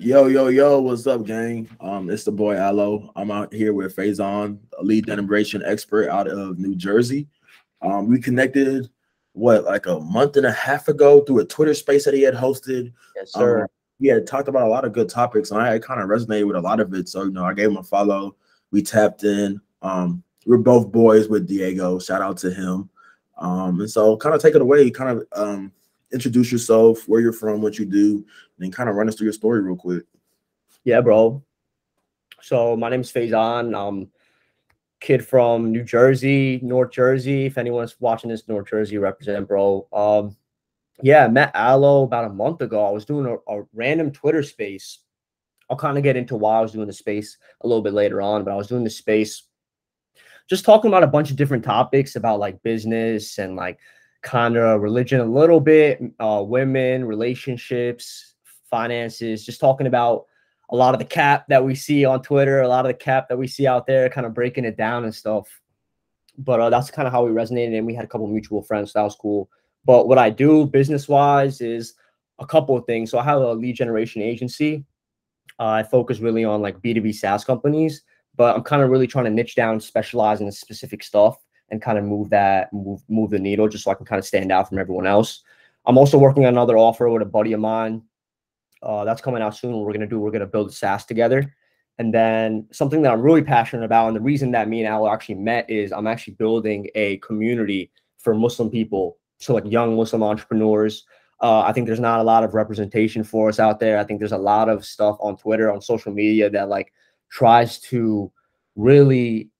Yo, yo, yo, what's up, gang? Um, it's the boy Aloe. I'm out here with Faizan, a lead generation expert out of New Jersey. Um, we connected what like a month and a half ago through a Twitter space that he had hosted. Yes, sir. Um, he had talked about a lot of good topics, and I kind of resonated with a lot of it. So, you know, I gave him a follow. We tapped in. Um, we're both boys with Diego. Shout out to him. Um, and so kind of take it away, kind of um introduce yourself, where you're from, what you do, and kind of run us through your story real quick. Yeah, bro. So my name's Faizan. I'm kid from New Jersey, North Jersey. If anyone's watching this, North Jersey represent, bro. Um, yeah, met Aloe about a month ago. I was doing a, a random Twitter space. I'll kind of get into why I was doing the space a little bit later on, but I was doing the space just talking about a bunch of different topics about like business and like kind of religion a little bit, uh, women, relationships, finances, just talking about a lot of the cap that we see on Twitter, a lot of the cap that we see out there, kind of breaking it down and stuff. But uh, that's kind of how we resonated, and we had a couple mutual friends. So that was cool. But what I do business wise is a couple of things. So I have a lead generation agency. Uh, I focus really on like B2B SaaS companies, but I'm kind of really trying to niche down, specialize in specific stuff and kind of move that move move the needle just so I can kind of stand out from everyone else. I'm also working on another offer with a buddy of mine. Uh, that's coming out soon. What we're gonna do, we're gonna build a SaaS together. And then something that I'm really passionate about, and the reason that me and Al actually met is I'm actually building a community for Muslim people, so like young Muslim entrepreneurs. Uh, I think there's not a lot of representation for us out there. I think there's a lot of stuff on Twitter, on social media that like tries to really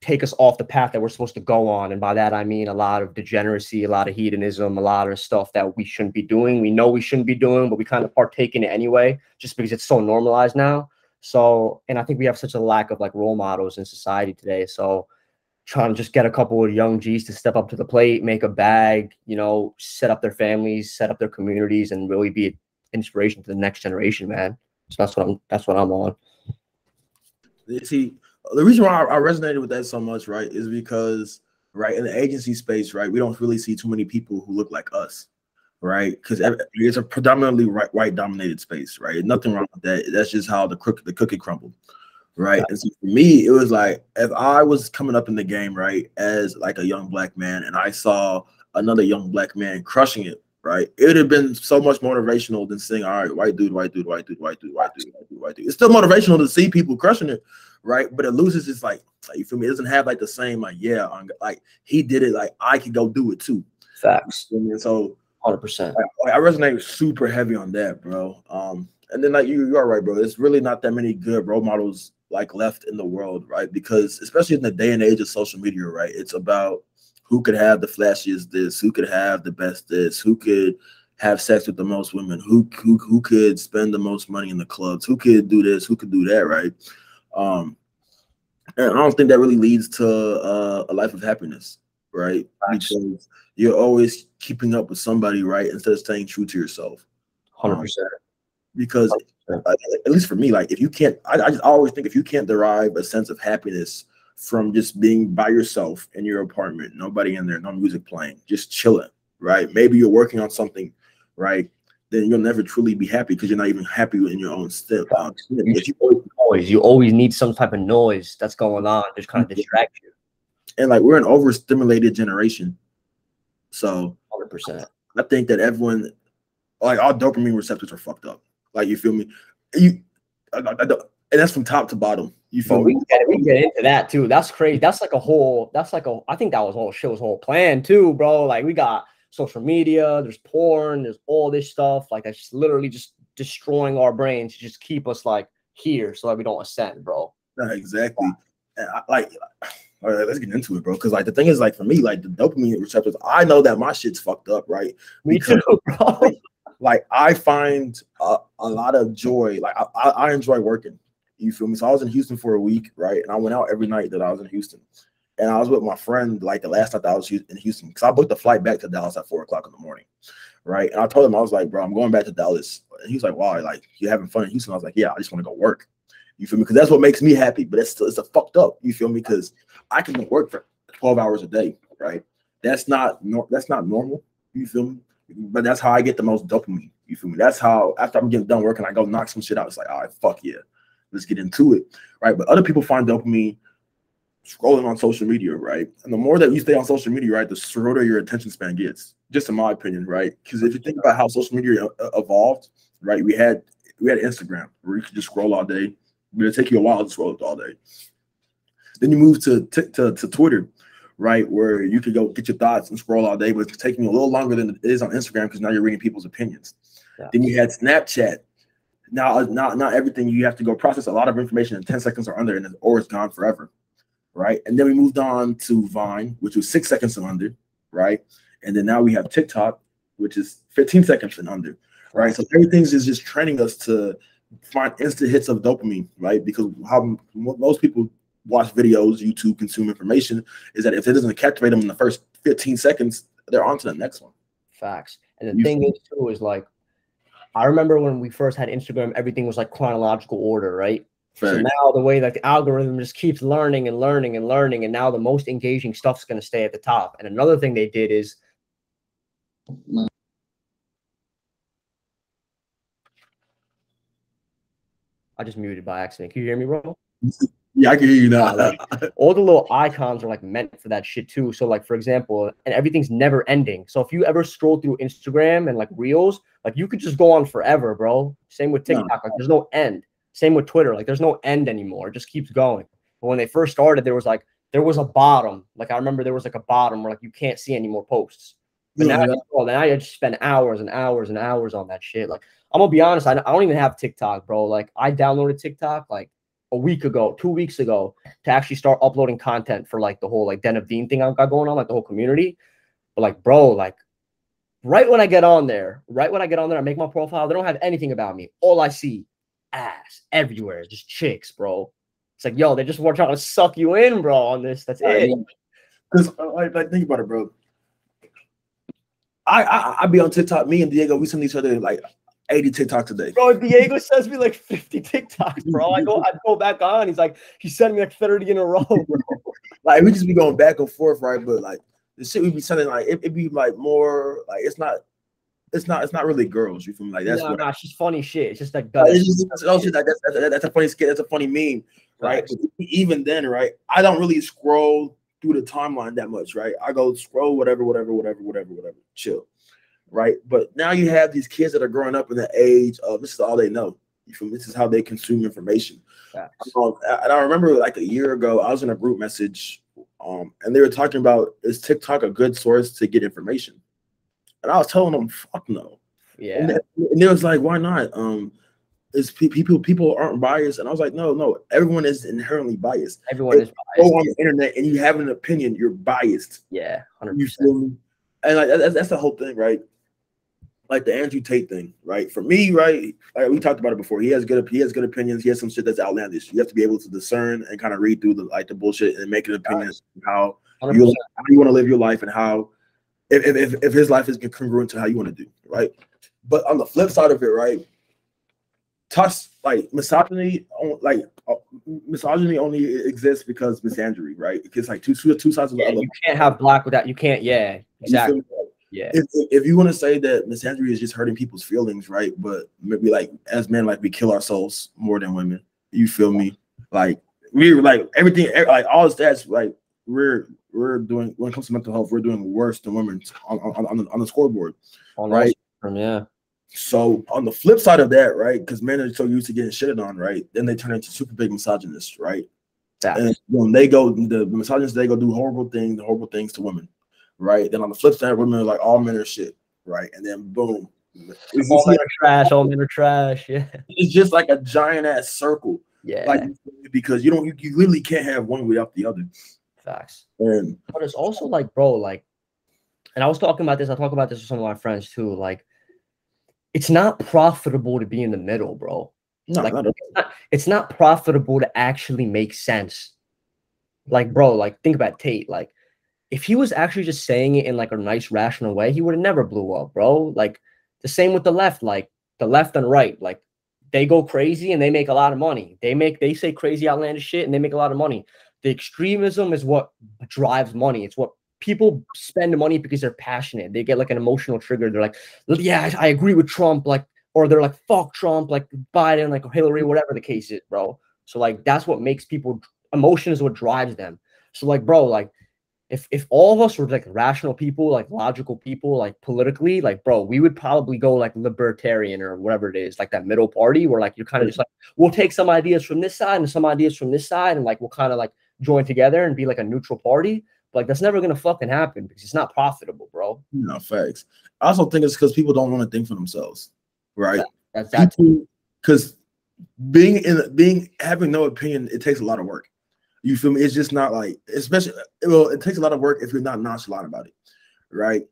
take us off the path that we're supposed to go on. And by that, I mean a lot of degeneracy, a lot of hedonism, a lot of stuff that we shouldn't be doing. We know we shouldn't be doing, but we kind of partake in it anyway, just because it's so normalized now. So, and I think we have such a lack of like role models in society today. So, trying to just get a couple of young G's to step up to the plate, make a bag, you know, set up their families, set up their communities, and really be an inspiration to the next generation, man. So that's what I'm. That's what I'm on. See, the reason why I, resonated with that so much, right, is because right in the agency space, right, we don't really see too many people who look like us, right? Because it's a predominantly right, white dominated space, right? Nothing wrong with that. That's just how the crook the cookie crumbled, right? And so for me, it was like if I was coming up in the game, right, as like a young black man, and I saw another young black man crushing it, right? It would have been so much motivational than saying, all right, white dude, white dude, white dude, white dude, white dude, white dude, white dude. It's still motivational to see people crushing it, right? But it loses its like, you feel me? It doesn't have like the same like, yeah, like he did it, like I could go do it too. Facts. And so, hundred percent. I resonate super heavy on that, bro. Um, and then like you, you are right, bro. There's really not that many good role models like left in the world, right? Because especially in the day and age of social media, right? It's about who could have the flashiest this, who could have the best this, who could have sex with the most women, who who who could spend the most money in the clubs, who could do this, who could do that, right? Um, and I don't think that really leads to uh, a life of happiness, right? Because you're always keeping up with somebody, right? Instead of staying true to yourself. Hundred um, percent. Because 100%. Uh, at least for me, like if you can't, I, I just always think if you can't derive a sense of happiness from just being by yourself in your apartment, nobody in there, no music playing, just chilling, right? Maybe you're working on something, right? Then you'll never truly be happy because you're not even happy in your own step. Um, if you always noise, you always need some type of noise that's going on, just kind of distract you. And like we're an overstimulated generation, so 100. percent I think that everyone, like all dopamine receptors are fucked up. Like you feel me? You, I, I, I and that's from top to bottom. You feel we get, we get into that too. That's crazy. That's like a whole. That's like a. I think that was whole show's whole plan too, bro. Like we got social media. There's porn. There's all this stuff. Like that's just literally just destroying our brains to just keep us like here so that we don't ascend, bro. Yeah, exactly. And I, like, all right, let's get into it, bro. Because like the thing is, like for me, like the dopamine receptors, I know that my shit's fucked up, right? Me because, too, bro. Like I find a, a lot of joy. Like I, I enjoy working. You feel me? So I was in Houston for a week, right? And I went out every night that I was in Houston. And I was with my friend like the last that I was in Houston because I booked a flight back to Dallas at four o'clock in the morning, right? And I told him I was like, bro, I'm going back to Dallas. And he's like, why? Like you having fun in Houston? I was like, yeah, I just want to go work. You feel me? Because that's what makes me happy. But it's still it's a fucked up. You feel me? Because I can work for 12 hours a day, right? That's not no, that's not normal. You feel me? But that's how I get the most dopamine. You feel me? That's how after I'm getting done working, I go knock some shit out. It's like, all right, fuck yeah, let's get into it, right? But other people find dopamine scrolling on social media, right? And the more that you stay on social media, right, the shorter your attention span gets. Just in my opinion, right? Because if you think about how social media uh, evolved, right, we had we had Instagram where you could just scroll all day. It'll take you a while to scroll all day. Then you move to, to, to Twitter, right, where you could go get your thoughts and scroll all day, but it's taking you a little longer than it is on Instagram because now you're reading people's opinions. Yeah. Then you had Snapchat. Now, not not everything you have to go process a lot of information in 10 seconds or under, and or it's gone forever, right? And then we moved on to Vine, which was six seconds and under, right? And then now we have TikTok, which is 15 seconds and under, right? So everything's is just training us to find instant hits of dopamine, right? Because how most people watch videos, YouTube, consume information, is that if it doesn't captivate them in the first 15 seconds, they're on to the next one. Facts. And the you thing is too is like I remember when we first had Instagram, everything was like chronological order, right? Fair. So now the way that the algorithm just keeps learning and learning and learning, and now the most engaging stuff's going to stay at the top. And another thing they did is I just muted by accident. Can you hear me, bro? Yeah, I can hear you now. like, all the little icons are like meant for that shit too. So, like for example, and everything's never ending. So if you ever scroll through Instagram and like Reels, like you could just go on forever, bro. Same with TikTok. No. Like there's no end. Same with Twitter. Like there's no end anymore. It just keeps going. But when they first started, there was like there was a bottom. Like I remember there was like a bottom where like you can't see any more posts. But yeah, now, yeah. well, now I just spend hours and hours and hours on that shit. Like I'm gonna be honest, I, I don't even have TikTok, bro. Like I downloaded TikTok like a week ago, two weeks ago, to actually start uploading content for like the whole like Den of Deen thing I've got going on, like the whole community. But like, bro, like right when I get on there, right when I get on there, I make my profile, they don't have anything about me. All I see, ass everywhere, just chicks, bro. It's like, yo, they just want trying to suck you in, bro, on this. That's it. Because uh, like, like, think about it, bro. I, I I be on TikTok. Me and Diego, we send each other like 80 TikToks today. Bro, Diego sends me like 50 TikToks, bro. I go, I go back on. He's like, he sent me like 30 in a row, bro. like we just be going back and forth, right? But like the shit we be sending, like it, it be like more like it's not it's not it's not really girls. You feel me? Like that's no, what it's just funny shit. It's just like it's just, shit, like, that's, that's, that's a funny skit. That's a funny meme, right? right. Even then, right? I don't really scroll through the timeline that much, right? I go scroll whatever, whatever, whatever, whatever, whatever, chill right? But now you have these kids that are growing up in the age of this is all they know. You feel me? This is how they consume information. Um, and I remember like a year ago, I was in a group message, um, and they were talking about is TikTok a good source to get information? And I was telling them, fuck no. Yeah. And, and they was like, why not? Um, is people people aren't biased, and I was like, no, no, everyone is inherently biased. Everyone if is biased. Go on the internet and you have an opinion, you're biased. Yeah, hundred percent. And like that's, that's the whole thing, right? like the Andrew Tate thing, right? For me, right, like we talked about it before. He has good he has good opinions. He has some shit that's outlandish. You have to be able to discern and kind of read through the like the bullshit and make an opinion how you, how you want to live your life and how if, if, if his life is congruent to how you want to do, right? But on the flip side of it, right, touch like misogyny, like uh, misogyny only exists because misandry, right? It's like two two, two sides of the yeah, You can't have black without you can't. Yeah, exactly. Yeah. If, if you want to say that misandry is just hurting people's feelings, right? But maybe like as men, like we kill ourselves more than women. You feel me? Like we're like everything, like all the stats, like we're we're doing when it comes to mental health, we're doing worse than women on on, on, the, on the scoreboard, on right? Yeah. So on the flip side of that, right? Because men are so used to getting shitted on, right? Then they turn into super big misogynists, right? And when they go, the misogynists they go do horrible things, horrible things to women right? Then on the flip side, women are like all men are shit, right? And then boom, all men are trash. All men are trash. Yeah, it's just like a giant ass circle. Yeah, like because you don't, you, you literally can't have one without the other. Facts. And but it's also like, bro, like, and I was talking about this. I talk about this with some of my friends too. Like, it's not profitable to be in the middle, bro. No, like, not it's, not, it's not profitable to actually make sense. Like, bro, like think about Tate. Like, if he was actually just saying it in like a nice rational way, he would have never blew up, bro. Like the same with the left, like the left and right, like they go crazy and they make a lot of money. They make they say crazy outlandish shit and they make a lot of money. The extremism is what drives money. It's what people spend money because they're passionate. They get like an emotional trigger. They're like, yeah, I, agree with Trump. Like or they're like fuck Trump, like Biden, like Hillary, whatever the case is, bro. So like that's what makes people emotion is what drives them. So like, bro, like if if all of us were like rational people, like logical people, like politically, like bro, we would probably go like libertarian or whatever it is, like that middle party where like you're kind of just like we'll take some ideas from this side and some ideas from this side and like we'll kind of like join together and be like a neutral party. Like that's never gonna fucking happen because it's not profitable, bro. No facts. I also think it's because people don't want to think for themselves, right? Yeah, that's that. Because being in being having no opinion, it takes a lot of work. You feel me? It's just not like, especially, well, it takes a lot of work if you're not nonchalant about it, right?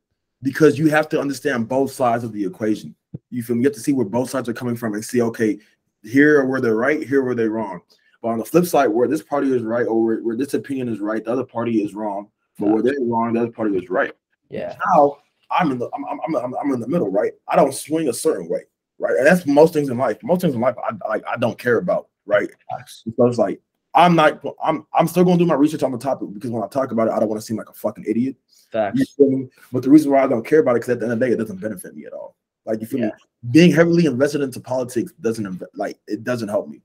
Because you have to understand both sides of the equation. You feel me? You have to see where both sides are coming from and see, okay, here are where they're right, here where they're wrong. But on the flip side, where this party is right or where, where this opinion is right, the other party is wrong. But where they're wrong, the other party is right. Yeah. Now I'm in the I'm, I'm, I'm, I'm in the middle, right? I don't swing a certain way, right? And that's most things in life. Most things in life, I like I don't care about, right? So it's like I'm not. I'm. I'm still going to do my research on the topic because when I talk about it, I don't want to seem like a fucking idiot. Facts. But the reason why I don't care about it because at the end of the day, it doesn't benefit me at all. Like you feel yeah. me? Being heavily invested into politics doesn't like it doesn't help me.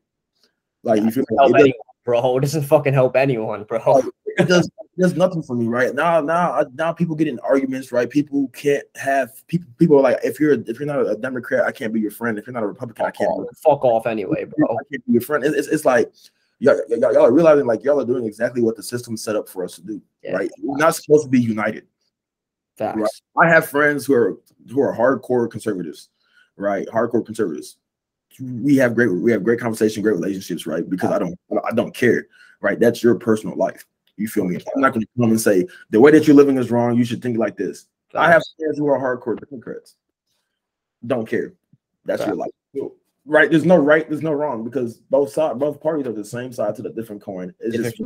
Like you feel me? It bro. It doesn't fucking help anyone, bro. Like, it does. It does nothing for me, right now. Now, now, people get in arguments, right? People can't have people. People are like, if you're if you're not a Democrat, I can't be your friend. If you're not a Republican, fuck I can't. Off. Fuck off anyway, bro. I can't be your friend. It's, it's, it's like y'all, y'all, y'all, are realizing like y'all are doing exactly what the system set up for us to do, yeah. right? We're not supposed to be united. Facts. Right? I have friends who are who are hardcore conservatives, right? Hardcore conservatives. We have great we have great conversation, great relationships, right? Because I don't I don't care, right? That's your personal life. You feel me? I'm not going to come and say the way that you're living is wrong. You should think like this. I have friends who are hardcore Democrats. Don't care. That's your life right. There's no right. There's no wrong because both sides, both parties are the same side to the different coin. It's just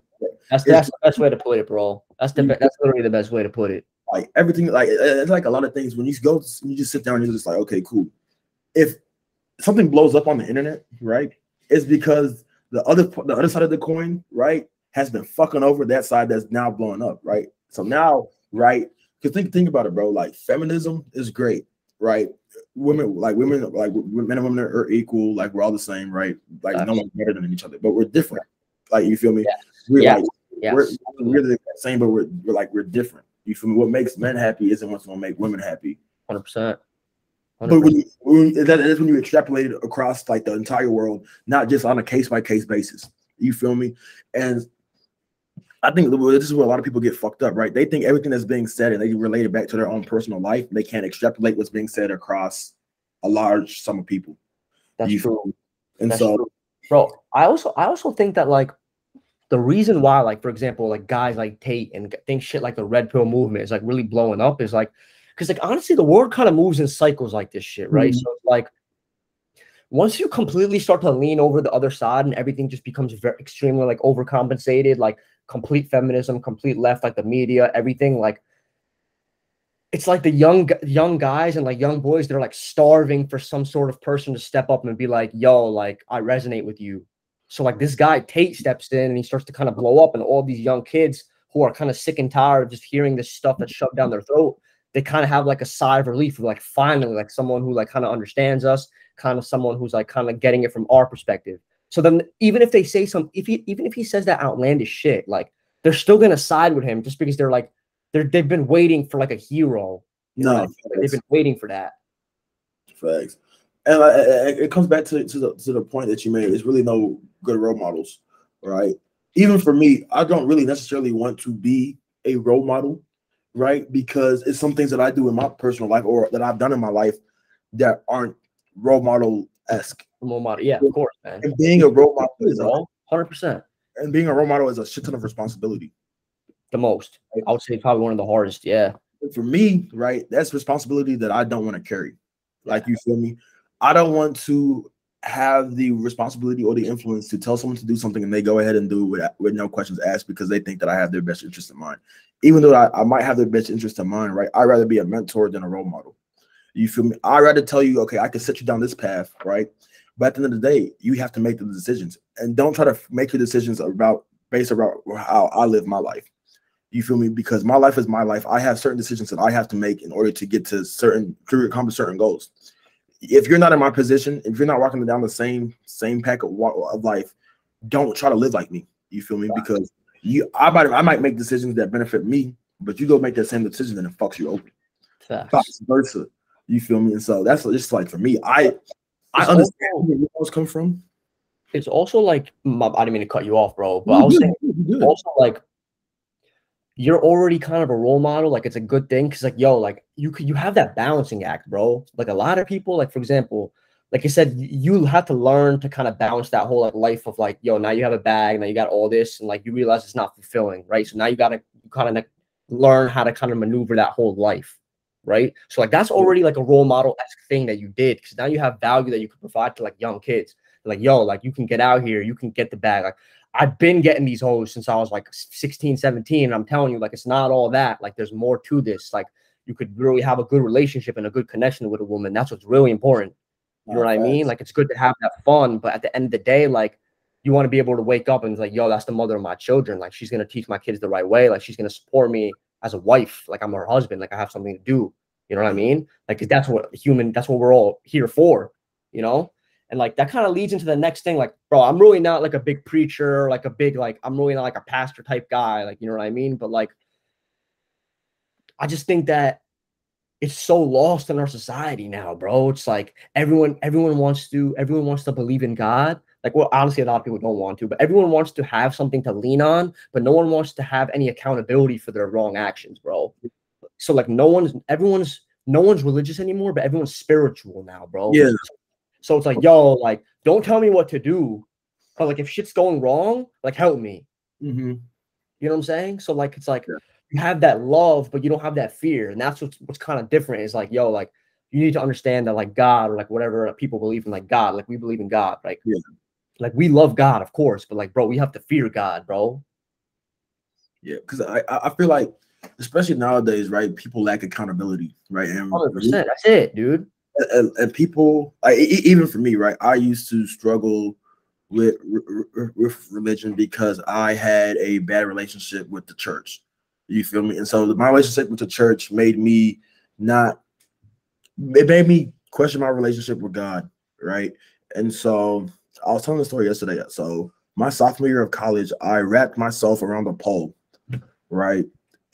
that's it's, that's the best way to put it, bro. That's the that's literally the best way to put it. Like everything, like it's like a lot of things. When you go, you just sit down and you're just like, okay, cool. If something blows up on the internet, right, it's because the other the other side of the coin, right, has been fucking over that side that's now blowing up, right. So now, right, because think think about it, bro. Like feminism is great, right? women like women like men and women are equal like we're all the same right like no one's better than each other but we're different like you feel me yeah. we're yeah. like yes. we're, we're the same but we're, we're like we're different you feel me what makes men happy isn't what's to make women happy 100%, 100%. but when, you, when that is when you extrapolate it across like the entire world not just on a case by case basis you feel me and I think this is where a lot of people get fucked up, right? They think everything that's being said and they relate it back to their own personal life. They can't extrapolate what's being said across a large sum of people. That's you true. And That's so, true. bro, I also I also think that like the reason why, like for example, like guys like Tate and think shit like the red pill movement is like really blowing up is like because like honestly, the world kind of moves in cycles like this shit, right? Mhm. So like once you completely start to lean over the other side and everything just becomes very extremely like overcompensated, like complete feminism, complete left, like the media, everything, like it's like the young young guys and like young boys they're like starving for some sort of person to step up and be like yo like i resonate with you so like this guy tate steps in and he starts to kind of blow up and all these young kids who are kind of sick and tired of just hearing this stuff that's shoved down their throat they kind of have like a sigh of relief of like finally like someone who like kind of understands us kind of someone who's like kind of getting it from our perspective so then even if they say some if he even if he says that outlandish shit like they're still gonna side with him just because they're like they're they've been waiting for like a hero. you know, no, like, they've been waiting for that. facts. And uh, it it comes back to, to the to the point that you made. There's really no good role models, right? Even for me, I don't really necessarily want to be a role model, right? Because it's some things that I do in my personal life or that I've done in my life that aren't role model esque. Role model, yeah, of course, man. And being a role model is a, Hundred percent, and being a role model is a shit ton of responsibility. the most. I would say probably one of the hardest. Yeah, For me, right, that's responsibility that I don't want to carry. Like you feel me? I don't want to have the responsibility or the influence to tell someone to do something and they go ahead and do it with, with no questions asked because they think that I have their best interest in mind. Even though I, I might have their best interest in mind, right? I'd rather be a mentor than a role model. You feel me? I'd rather tell you, okay, I can set you down this path, right? But at the end of the day, you have to make the decisions and don't try to make your decisions about based around how I live my life. You feel me? Because my life is my life. I have certain decisions that I have to make in order to get to certain to accomplish certain goals. if you're not in my position, if you're not walking down the same same pack of, of life, don't try to live like me. You feel me? Because you, I might, I might make decisions that benefit me, but you go make that same decision and it fucks you open. Vice versa. You feel me? And so that's just like for me, I, I it's understand also, where those come from. It's also like I didn't mean to cut you off, bro, but I was saying also like you're already kind of a role model. Like it's a good thing because like yo, like you could you have that balancing act, bro. Like a lot of people, like for example, like I said, you have to learn to kind of balance that whole like life of like, yo, now you have a bag, now you got all this, and like you realize it's not fulfilling, right? So now you gotta kind of like, learn how to kind of maneuver that whole life, right? So like that's already like a role model esque thing that you did because now you have value that you can provide to like young kids. Like, yo, like you can get out here, you can get the bag. Like I've been getting these hoes since I was like 16, 17. And I'm telling you, like, it's not all that. Like, there's more to this. Like, you could really have a good relationship and a good connection with a woman. That's what's really important. You know what I mean? Like it's good to have that fun, but at the end of the day, like you want to be able to wake up and it's like, yo, that's the mother of my children. Like she's gonna teach my kids the right way. Like she's gonna support me as a wife. Like I'm her husband. Like I have something to do. You know what I mm-hmm. mean? Like that's what human. That's what we're all here for. You know. And like that kind of leads into the next thing. Like, bro, I'm really not like a big preacher, like a big like I'm really not like a pastor type guy. Like you know what I mean? But like, I just think that it's so lost in our society now, bro. It's like everyone, everyone wants to, everyone wants to believe in God. Like, well, honestly, a lot of people don't want to, but everyone wants to have something to lean on, but no one wants to have any accountability for their wrong actions, bro. So like, no one's, everyone's, no one's religious anymore, but everyone's spiritual now, bro. Yeah. So it's like, yo, like, don't tell me what to do, but like, if shit's going wrong, like, help me. Mm-hmm. You know what I'm saying? So like, it's like. Yeah you have that love, but you don't have that fear. And that's what's what's kind of different. Is like, yo, like you need to understand that like God or like whatever people believe in, like God, like we believe in God, like yeah. like we love God, of course, but like, bro, we have to fear God, bro. Yeah, because I I feel like especially nowadays, right? People lack accountability, right? And 100%, that's it, dude. And, and people, like, even for me, right? I used to struggle with with religion because I had a bad relationship with the church. You feel me? And so my relationship with the church made me not, it made me question my relationship with God, right? And so I was telling the story yesterday. So my sophomore year of college, I wrapped myself around a pole, right?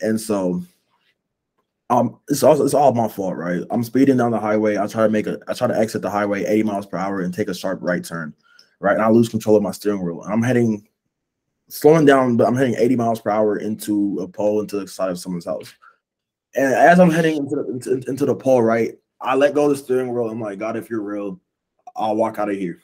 And so um it's also it's all my fault, right? I'm speeding down the highway. I try to make a I try to exit the highway 80 miles per hour and take a sharp right turn, right? And I lose control of my steering wheel. I'm heading slowing down, but I'm heading 80 miles per hour into a pole into the side of someone's house. And as I'm heading into the, into, into the pole, right, I let go of the steering wheel. I'm like, God, if you're real, I'll walk out of here.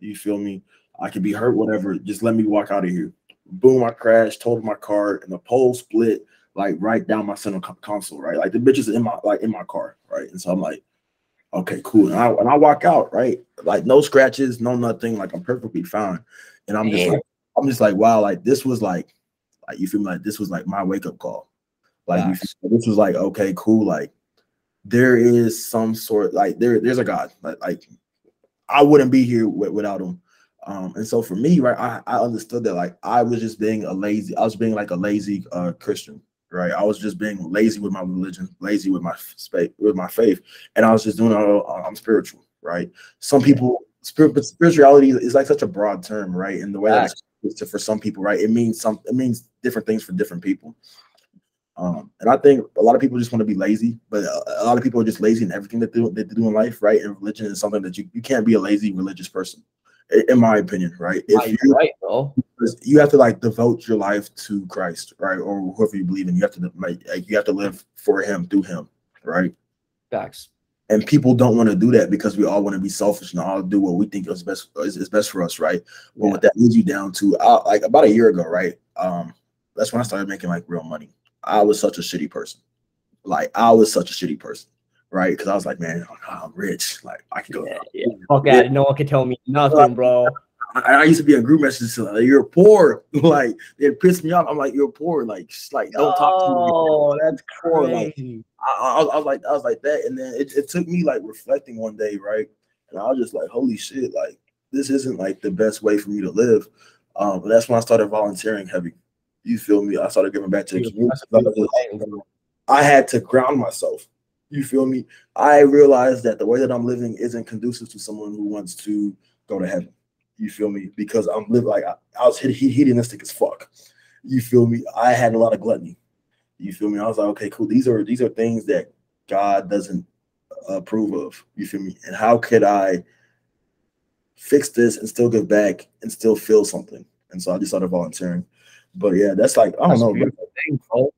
You feel me? I could be hurt, whatever. Just let me walk out of here. Boom, I crashed, totaled my car, and the pole split like right down my center console, right? Like the bitch is in my like in my car, right? And so I'm like, okay, cool. And I and I walk out, right? Like no scratches, no nothing. Like I'm perfectly fine. And I'm just like, I'm just like, wow, like this was like, like you feel me? like this was like my wake up call. Like nice. you, this was like, okay, cool. Like there is some sort, like there, there's a God. Like, like I wouldn't be here without him. Um, and so for me, right, I, I understood that like I was just being a lazy, I was being like a lazy uh Christian, right? I was just being lazy with my religion, lazy with my faith, with my faith, and I was just doing all I'm spiritual, right? Some people spirit, but spirituality is like such a broad term, right? And the way that to, for some people, right? It means some it means different things for different people. Um, and I think a lot of people just want to be lazy, but a, a lot of people are just lazy in everything that they, that they do in life, right? And religion is something that you, you can't be a lazy religious person, in my opinion, right? If you, right. You have to like devote your life to Christ, right, or whoever you believe in. You have to like you have to live for Him through Him, right? Facts and people don't want to do that because we all want to be selfish and all do what we think is best is, is best for us, right? Well, yeah. what that leads you down to, uh, like about a year ago, right? Um, that's when I started making like real money. I was such a shitty person, like I was such a shitty person, right? Because I was like, man, I'm rich, like I can go. Yeah, yeah. Okay, no one can tell me nothing, bro. I, I, used to be in group messages like you're poor, like it pissed me off. I'm like, you're poor, like like don't talk to me. Oh, that's poor. Like, I, I, I, was like, I was like that, and then it, it took me like reflecting one day, right? And I was just like, holy shit, like this isn't like the best way for me to live. Um, but that's when I started volunteering heavy. You feel me? I started giving back to the community. I had to ground myself. You feel me? I realize that the way that I'm living isn't conducive to someone who wants to go to heaven. You feel me? Because I'm living like I, I was hedonistic as fuck. You feel me? I had a lot of gluttony. You feel me? I was like, okay, cool. These are these are things that God doesn't approve of. You feel me? And how could I fix this and still give back and still feel something? And so I just started volunteering. But yeah, that's like I don't know. Thing, bro.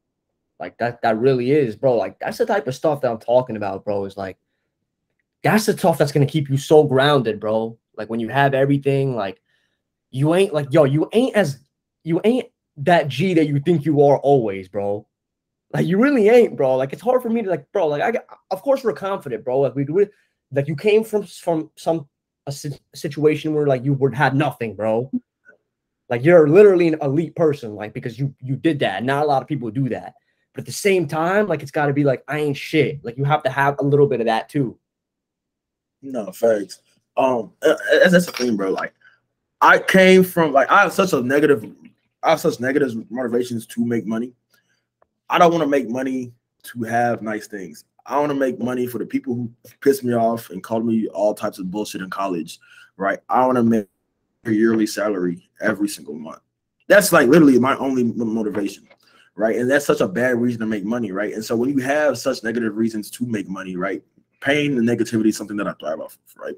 Like that, that really is, bro. Like that's the type of stuff that I'm talking about, bro. Is like that's the stuff that's gonna keep you so grounded, bro. Like when you have everything, like you ain't like yo, you ain't as you ain't that G that you think you are always, bro. Like you really ain't, bro. Like it's hard for me to like, bro. Like I, of course, we're confident, bro. Like we do it. Like you came from from some a, situation where like you would had nothing, bro. Like you're literally an elite person, like because you you did that. Not a lot of people do that. But at the same time, like it's got to be like I ain't shit. Like you have to have a little bit of that too. No facts. Um, that's the thing, bro. Like I came from like I have such a negative, I have such negative motivations to make money. I don't want to make money to have nice things. I want to make money for the people who pissed me off and called me all types of bullshit in college, right? I want to make a yearly salary every single month. That's like literally my only motivation right? And that's such a bad reason to make money, right? And so when you have such negative reasons to make money, right? Pain and negativity is something that I thrive off of, right?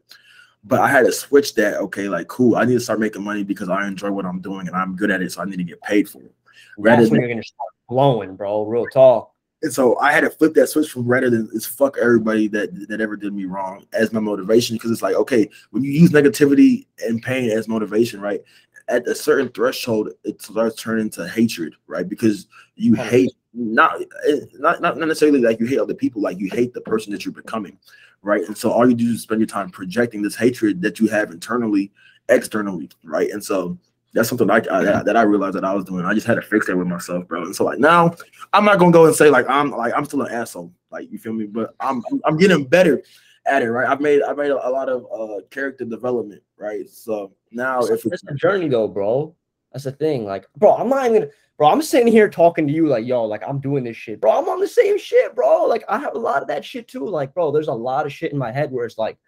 But I had to switch that. Okay, like cool. I need to start making money because I enjoy what I'm doing and I'm good at it, so I need to get paid for it. Rather that's when you're gonna start blowing, bro. Real talk. And so I had to flip that switch from rather than it's fuck everybody that that ever did me wrong as my motivation because it's like okay when you use negativity and pain as motivation, right? at a certain threshold, it starts turning to hatred, right? Because you hate not eh, not not necessarily like you hate other people, like you hate the person that you're becoming, right? And so all you do is spend your time projecting this hatred that you have internally, externally, right? And so that's something I, I, that I realized that I was doing. I just had to fix that with myself, bro. And so like now, I'm not gonna go and say like I'm like I'm still an asshole, like you feel me? But I'm I'm getting better at it, right? I've made I've made a, a lot of uh character development, right? So now if it's, it's a journey though, bro. That's the thing. Like, bro, I'm not even bro, I'm sitting here talking to you like, yo, like I'm doing this shit, bro. I'm on the same shit, bro. Like, I have a lot of that shit too. Like, bro, there's a lot of shit in my head where it's like,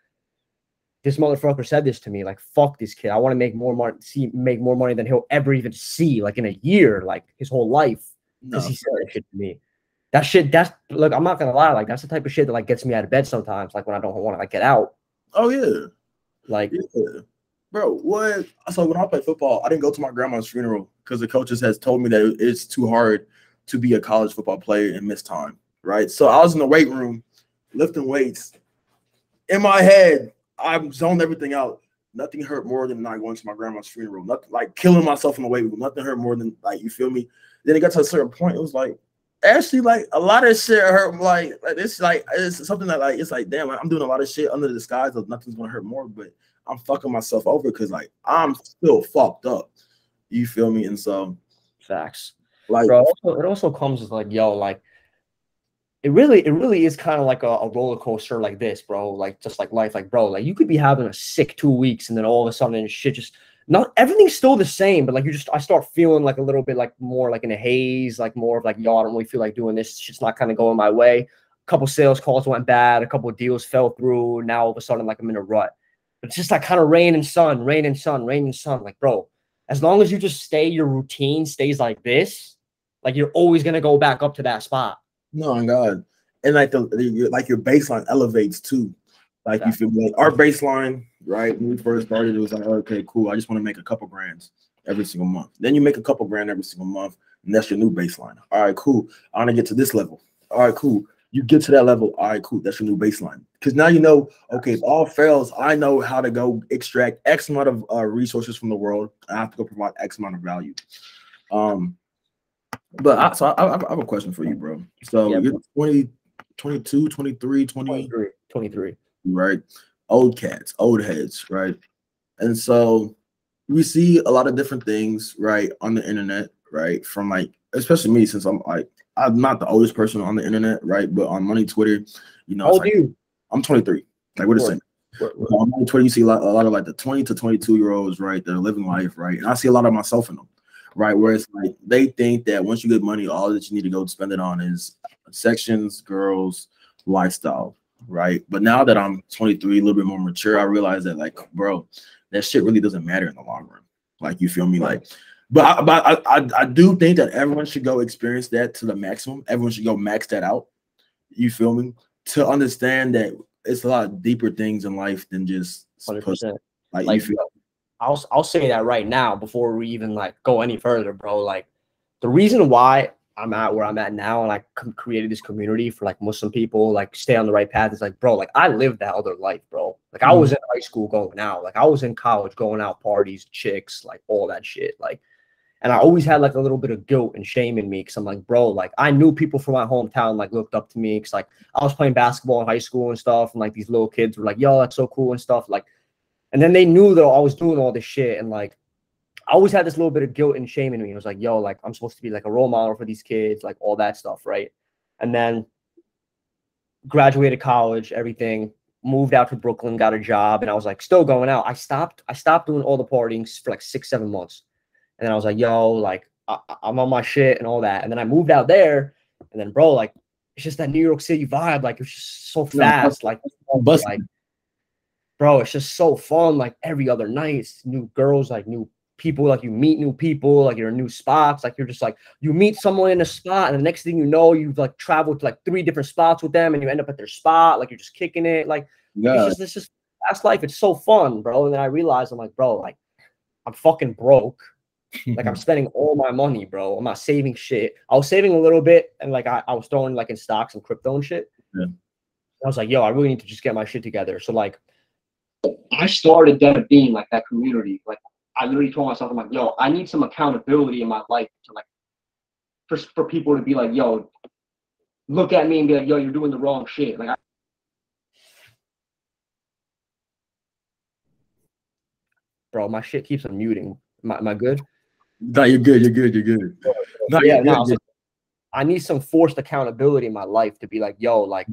this motherfucker said this to me. Like, fuck this kid. I want to make more money, see, make more money than he'll ever even see, like in a year, like his whole life. Because no. he said that shit to me that shit that's look i'm not gonna lie like that's the type of shit that like gets me out of bed sometimes like when i don't want to like get out oh yeah like yeah. bro what so when i play football i didn't go to my grandma's funeral because the coaches has told me that it's too hard to be a college football player and miss time right so i was in the weight room lifting weights in my head i'm zoned everything out nothing hurt more than not going to my grandma's funeral nothing like killing myself in the way. nothing hurt more than like you feel me then it got to a certain point it was like actually like a lot of shit hurt like, like it's like it's something that like it's like damn I'm doing a lot of shit under the disguise of nothing's gonna hurt more, but I'm fucking myself over because like I'm still fucked up. You feel me? And so facts. Like Bro, it also comes with like yo, like it really it really is kind of like a, a, roller coaster like this, bro. Like just like life, like bro, like you could be having a sick two weeks and then all of a sudden shit just not everything's still the same, but like you just I start feeling like a little bit like more like in a haze, like more of like y'all don't really feel like doing this. It's just not kind of going my way. A couple sales calls went bad, a couple deals fell through. Now all of a sudden, like I'm in a rut. But it's just like kind of rain and sun, rain and sun, rain and sun. Like, bro, as long as you just stay, your routine stays like this, like you're always gonna go back up to that spot. No, God, and like the like your baseline elevates too. Like exactly. you feel like our baseline, right? When we first started, it was like, okay, cool. I just want to make a couple grands every single month. Then you make a couple grand every single month, and that's your new baseline. All right, cool. I want to get to this level. All right, cool. You get to that level. All right, cool. That's your new baseline. Because now you know, okay, if all fails, I know how to go extract X amount of uh, resources from the world. I have to go provide X amount of value. Um, but I, so I, I, have a question for you, bro. So yeah, you're 20, 22, 23, 20, 23. 23 right? Old cats, old heads, right? And so we see a lot of different things, right, on the internet, right? From like, especially me, since I'm like, I'm not the oldest person on the internet, right? But on Money Twitter, you know, old like, you? I'm 23. Like, we're the same. On Money Twitter, you see a lot, a lot of like the 20 to 22 year olds, right? That are living life, right? And I see a lot of myself in them, right? Where it's like they think that once you get money, all that you need to go spend it on is sections, girls, lifestyle, right? But now that I'm 23, a little bit more mature, I realize that like, bro, that shit really doesn't matter in the long run. Like, you feel me? Like, but I, but I, I, I do think that everyone should go experience that to the maximum. Everyone should go max that out. You feel me? To understand that it's a lot deeper things in life than just 100%. like, Like, you feel I'll I'll say that right now before we even like go any further, bro. Like the reason why I'm at where I'm at now and I c- created this community for like Muslim people, like stay on the right path is like, bro, like I lived that other life, bro. Like I mm. was in high school going out, like I was in college going out parties, chicks, like all that shit, like. And I always had like a little bit of guilt and shame in me because I'm like, bro, like I knew people from my hometown like looked up to me because like I was playing basketball in high school and stuff, and like these little kids were like, yo, that's so cool and stuff, like. And then they knew that I was doing all this shit, and like I always had this little bit of guilt and shame in me. It was like, yo, like I'm supposed to be like a role model for these kids, like all that stuff, right? And then graduated college, everything, moved out to Brooklyn, got a job, and I was like still going out. I stopped, I stopped doing all the partying for like six, seven months. And then I was like, yo, like I, I'm on my shit and all that. And then I moved out there, and then bro, like it's just that New York City vibe, like it's just so fast, like like bro, it's just so fun. Like every other night, it's new girls, like new people, like you meet new people, like you're in new spots. Like you're just like you meet someone in a spot, and the next thing you know, you've like traveled to like three different spots with them, and you end up at their spot, like you're just kicking it. Like it's just this is fast life. It's so fun, bro. And then I realized I'm like, bro, like I'm fucking broke. Like I'm spending all my money, bro. I'm not saving shit. I was saving a little bit, and like I, I was throwing like in stocks and crypto and shit. Yeah. I was like, yo, I really need to just get my shit together. So like I started then being like that community. Like I literally told myself, I'm like, yo, I need some accountability in my life to like for, for people to be like, yo, look at me and be like, yo, you're doing the wrong shit. Like I, bro, my shit keeps on muting. Am I, am I good? no, you're good, you're good, you're good. No, yeah, you're no, good, so I need some forced accountability in my life to be like, yo, like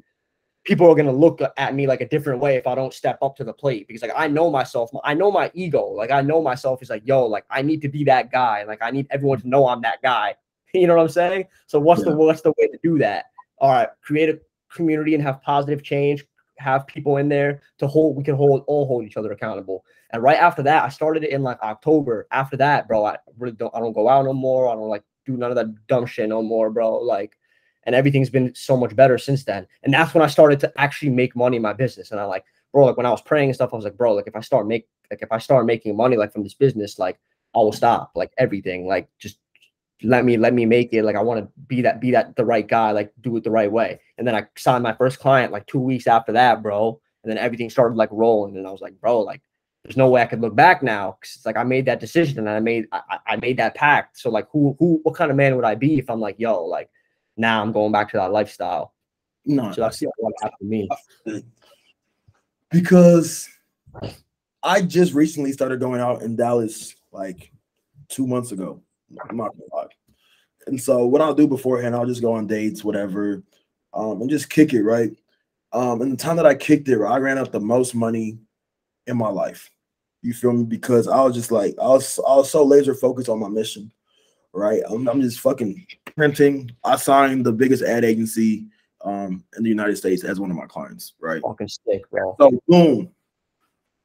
people are gonna look at me like a different way if I don't step up to the plate because like I know myself, I know my ego, like I know myself is like, yo, like I need to be that guy, like I need everyone to know I'm that guy. You know what I'm saying? So what's the what's the way to do that? All right, create a community and have positive change. Have people in there to hold. We can hold all hold each other accountable. And right after that, I started it in like October. After that, bro, I really don't. I don't go out no more. I don't like do none of that dumb shit no more, bro. Like, and everything's been so much better since then. And that's when I started to actually make money in my business. And I like, bro, like when I was praying and stuff, I was like, bro, like if I start make like if I start making money like from this business, like I will stop like everything. Like just let me let me make it. Like I want to be that be that the right guy. Like do it the right way. And then I signed my first client like two weeks after that, bro. And then everything started like rolling. And I was like, bro, like there's no way I could look back now because it's like I made that decision and I made I, I- I made that pact. So like who who what kind of man would I be if I'm like yo like now I'm going back to that lifestyle. No, So that's what happened to me. because I just recently started going out in Dallas like two months ago. I'm not gonna lie. And so what I'll do beforehand, I'll just go on dates, whatever, um, and just kick it, right? Um, and the time that I kicked it, I ran up the most money in my life. You feel me? Because I was just like, I was, I was so laser focused on my mission, right? I'm, I'm just fucking printing. I signed the biggest ad agency um, in the United States as one of my clients, right? Fucking sick, bro. So boom.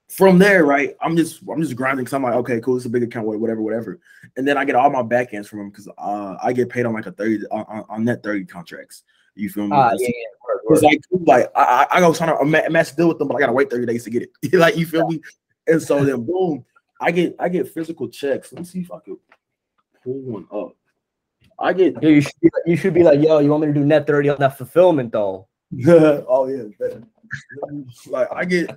From there, right? I'm just I'm just grinding because I'm like, okay, cool, it's a big account, whatever, whatever. And then I get all my back ends from them because uh, I get paid on like a 30 on, on- net 30 contracts. You feel me? It's- yeah, yeah, word, it's word. like, like I, I go sign a ma- massive deal with them, but I gotta wait 30 days to get it. like you feel me? And so then boom, I get I get physical checks. Let me see if I could pull one up. I get Yo, you should be like, you should be like, yo, you want me to do net 30 on that fulfillment though? oh yeah, like I get,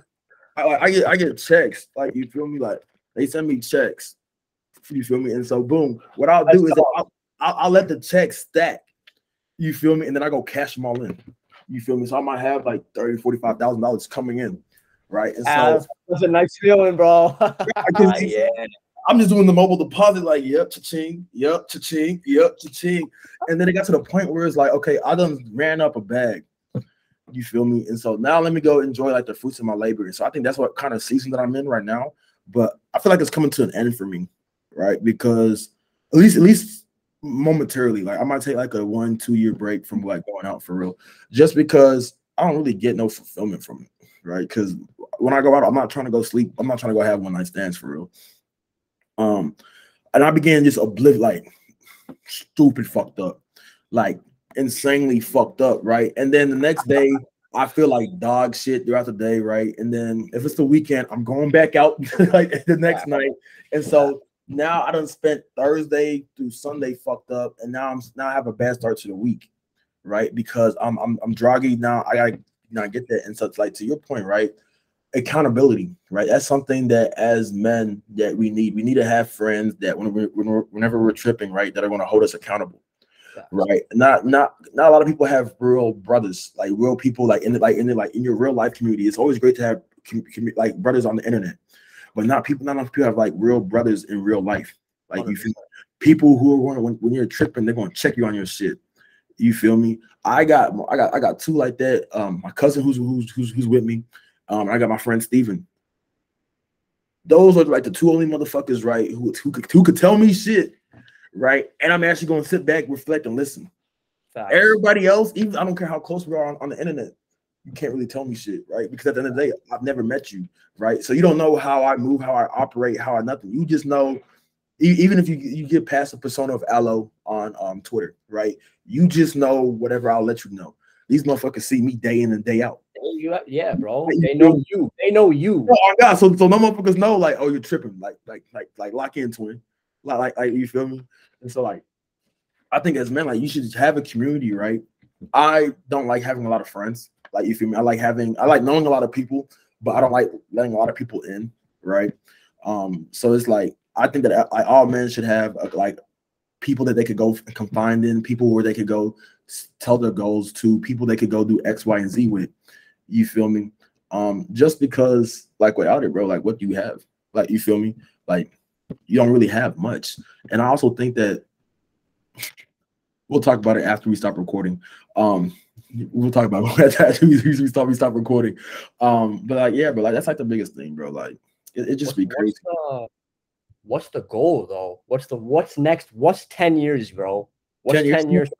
I, I get, I get checks. Like you feel me? Like they send me checks. You feel me? And so boom, what I'll do is I'll, I'll, I'll let the checks stack. You feel me? And then I go cash them all in. You feel me? So I might have like 30, 45,000 dollars coming in. Right. And so Ah, that's a nice feeling, bro. yeah. I'm just doing the mobile deposit, like, yep, cha-ching, yep, cha-ching, yep, cha-ching. And then it got to the point where it's like, okay, I done ran up a bag. You feel me? And so now let me go enjoy like the fruits of my labor. So I think that's what kind of season that I'm in right now. But I feel like it's coming to an end for me, right? Because at least, at least momentarily, like I might take like a one, two year break from like going out for real, just because I don't really get no fulfillment from it, right? Because when I go out, I'm not trying to go sleep. I'm not trying to go have one night stands for real. Um, and I began just oblivious, like stupid, fucked up, like insanely fucked up, right? And then the next day, I feel like dog shit throughout the day, right? And then if it's the weekend, I'm going back out like the next night. And so now I done spent Thursday through Sunday fucked up, and now I'm now I have a bad start to the week, right? Because I'm I'm I'm druggy now. I gotta know, get that. And so it's like to your point, right? Accountability, right? That's something that as men that we need. We need to have friends that when we're, when we're whenever we're tripping, right, that are going to hold us accountable right? Not not not a lot of people have real brothers, like real people, like in the, like in the, like in your real life community. It's always great to have like brothers on the internet, but not people. Not enough people have like real brothers in real life. Like you feel people who are going to when, when you're tripping, they're going to check you on your shit. You feel me? I got I got I got two like that. Um, my cousin who's who's who's, who's with me. Um, I got my friend Steven. Those are like the two only motherfuckers, right? Who who could, who could tell me shit right? And I'm actually going to sit back, reflect, and listen. Facts. Everybody else, even I don't care how close we are on, on the internet, you can't really tell me shit, right? Because at the end of the day, I've never met you, right? So you don't know how I move, how I operate, how I nothing. You just know, even if you you get past the persona of Aloe on um Twitter, right? You just know whatever I'll let you know. These motherfuckers see me day in and day out. Yeah, bro. They know you. They know you. Oh my god. So so no motherfuckers know like, oh, you're tripping. Like like like like lock in, twin. Like like, like you feel me? And so like I think as men, like you should have a community, right? I don't like having a lot of friends. Like you feel me? I like having I like knowing a lot of people, but I don't like letting a lot of people in, right? Um, so it's like I think that like all men should have a, like people that they could go confined in, people where they could go tell their goals to, people they could go do X, Y, and Z with. You feel me? Um, just because like without it, bro, like what do you have? Like you feel me? Like you don't really have much. And I also think that we'll talk about it after we stop recording. Um, we'll talk about it after we, we stop we stop recording. Um, but like yeah, but like that's like the biggest thing, bro. Like it, it just what's, be crazy. What's the, what's the goal though? What's the what's next? What's 10 years, bro? What's 10 years? 10 years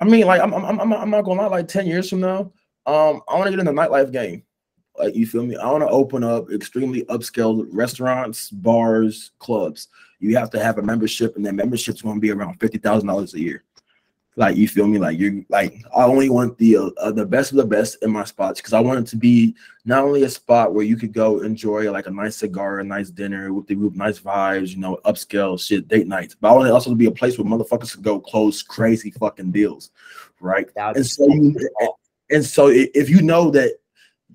I mean, like I'm, I'm, I'm, I'm not gonna lie. Like ten years from now, um, I want to get in the nightlife game. Like you feel me? I want to open up extremely upscale restaurants, bars, clubs. You have to have a membership, and that membership's going to be around fifty thousand dollars a year. Like you feel me? Like you're like I only want the uh, the best of the best in my spots because I want it to be not only a spot where you could go enjoy like a nice cigar, a nice dinner with the group, nice vibes, you know, upscale shit, date nights. But I want it also to be a place where motherfuckers could go close crazy fucking deals, right? And so, you, and so if you know that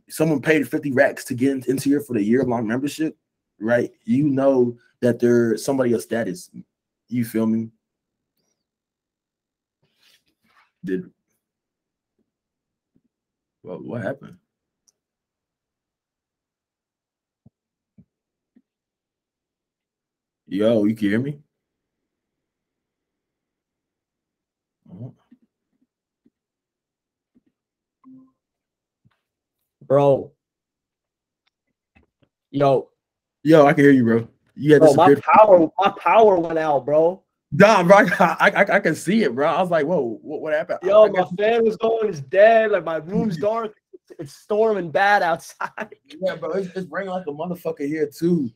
someone paid 50 racks to get into here for the year long membership, right? You know that they're somebody of status. You feel me? Did well, what happened? Yo, you can hear me? Uh-huh. bro. Yo, yo, I can hear you, bro. Yeah, my power, my power went out, bro. Nah, bro, I, I, I, can see it, bro. I was like, whoa, what, what happened? Yo, my fan was going, it's dead. Like my room's dark. It's storming bad outside. Yeah, bro, it's, it's raining like a motherfucker here too.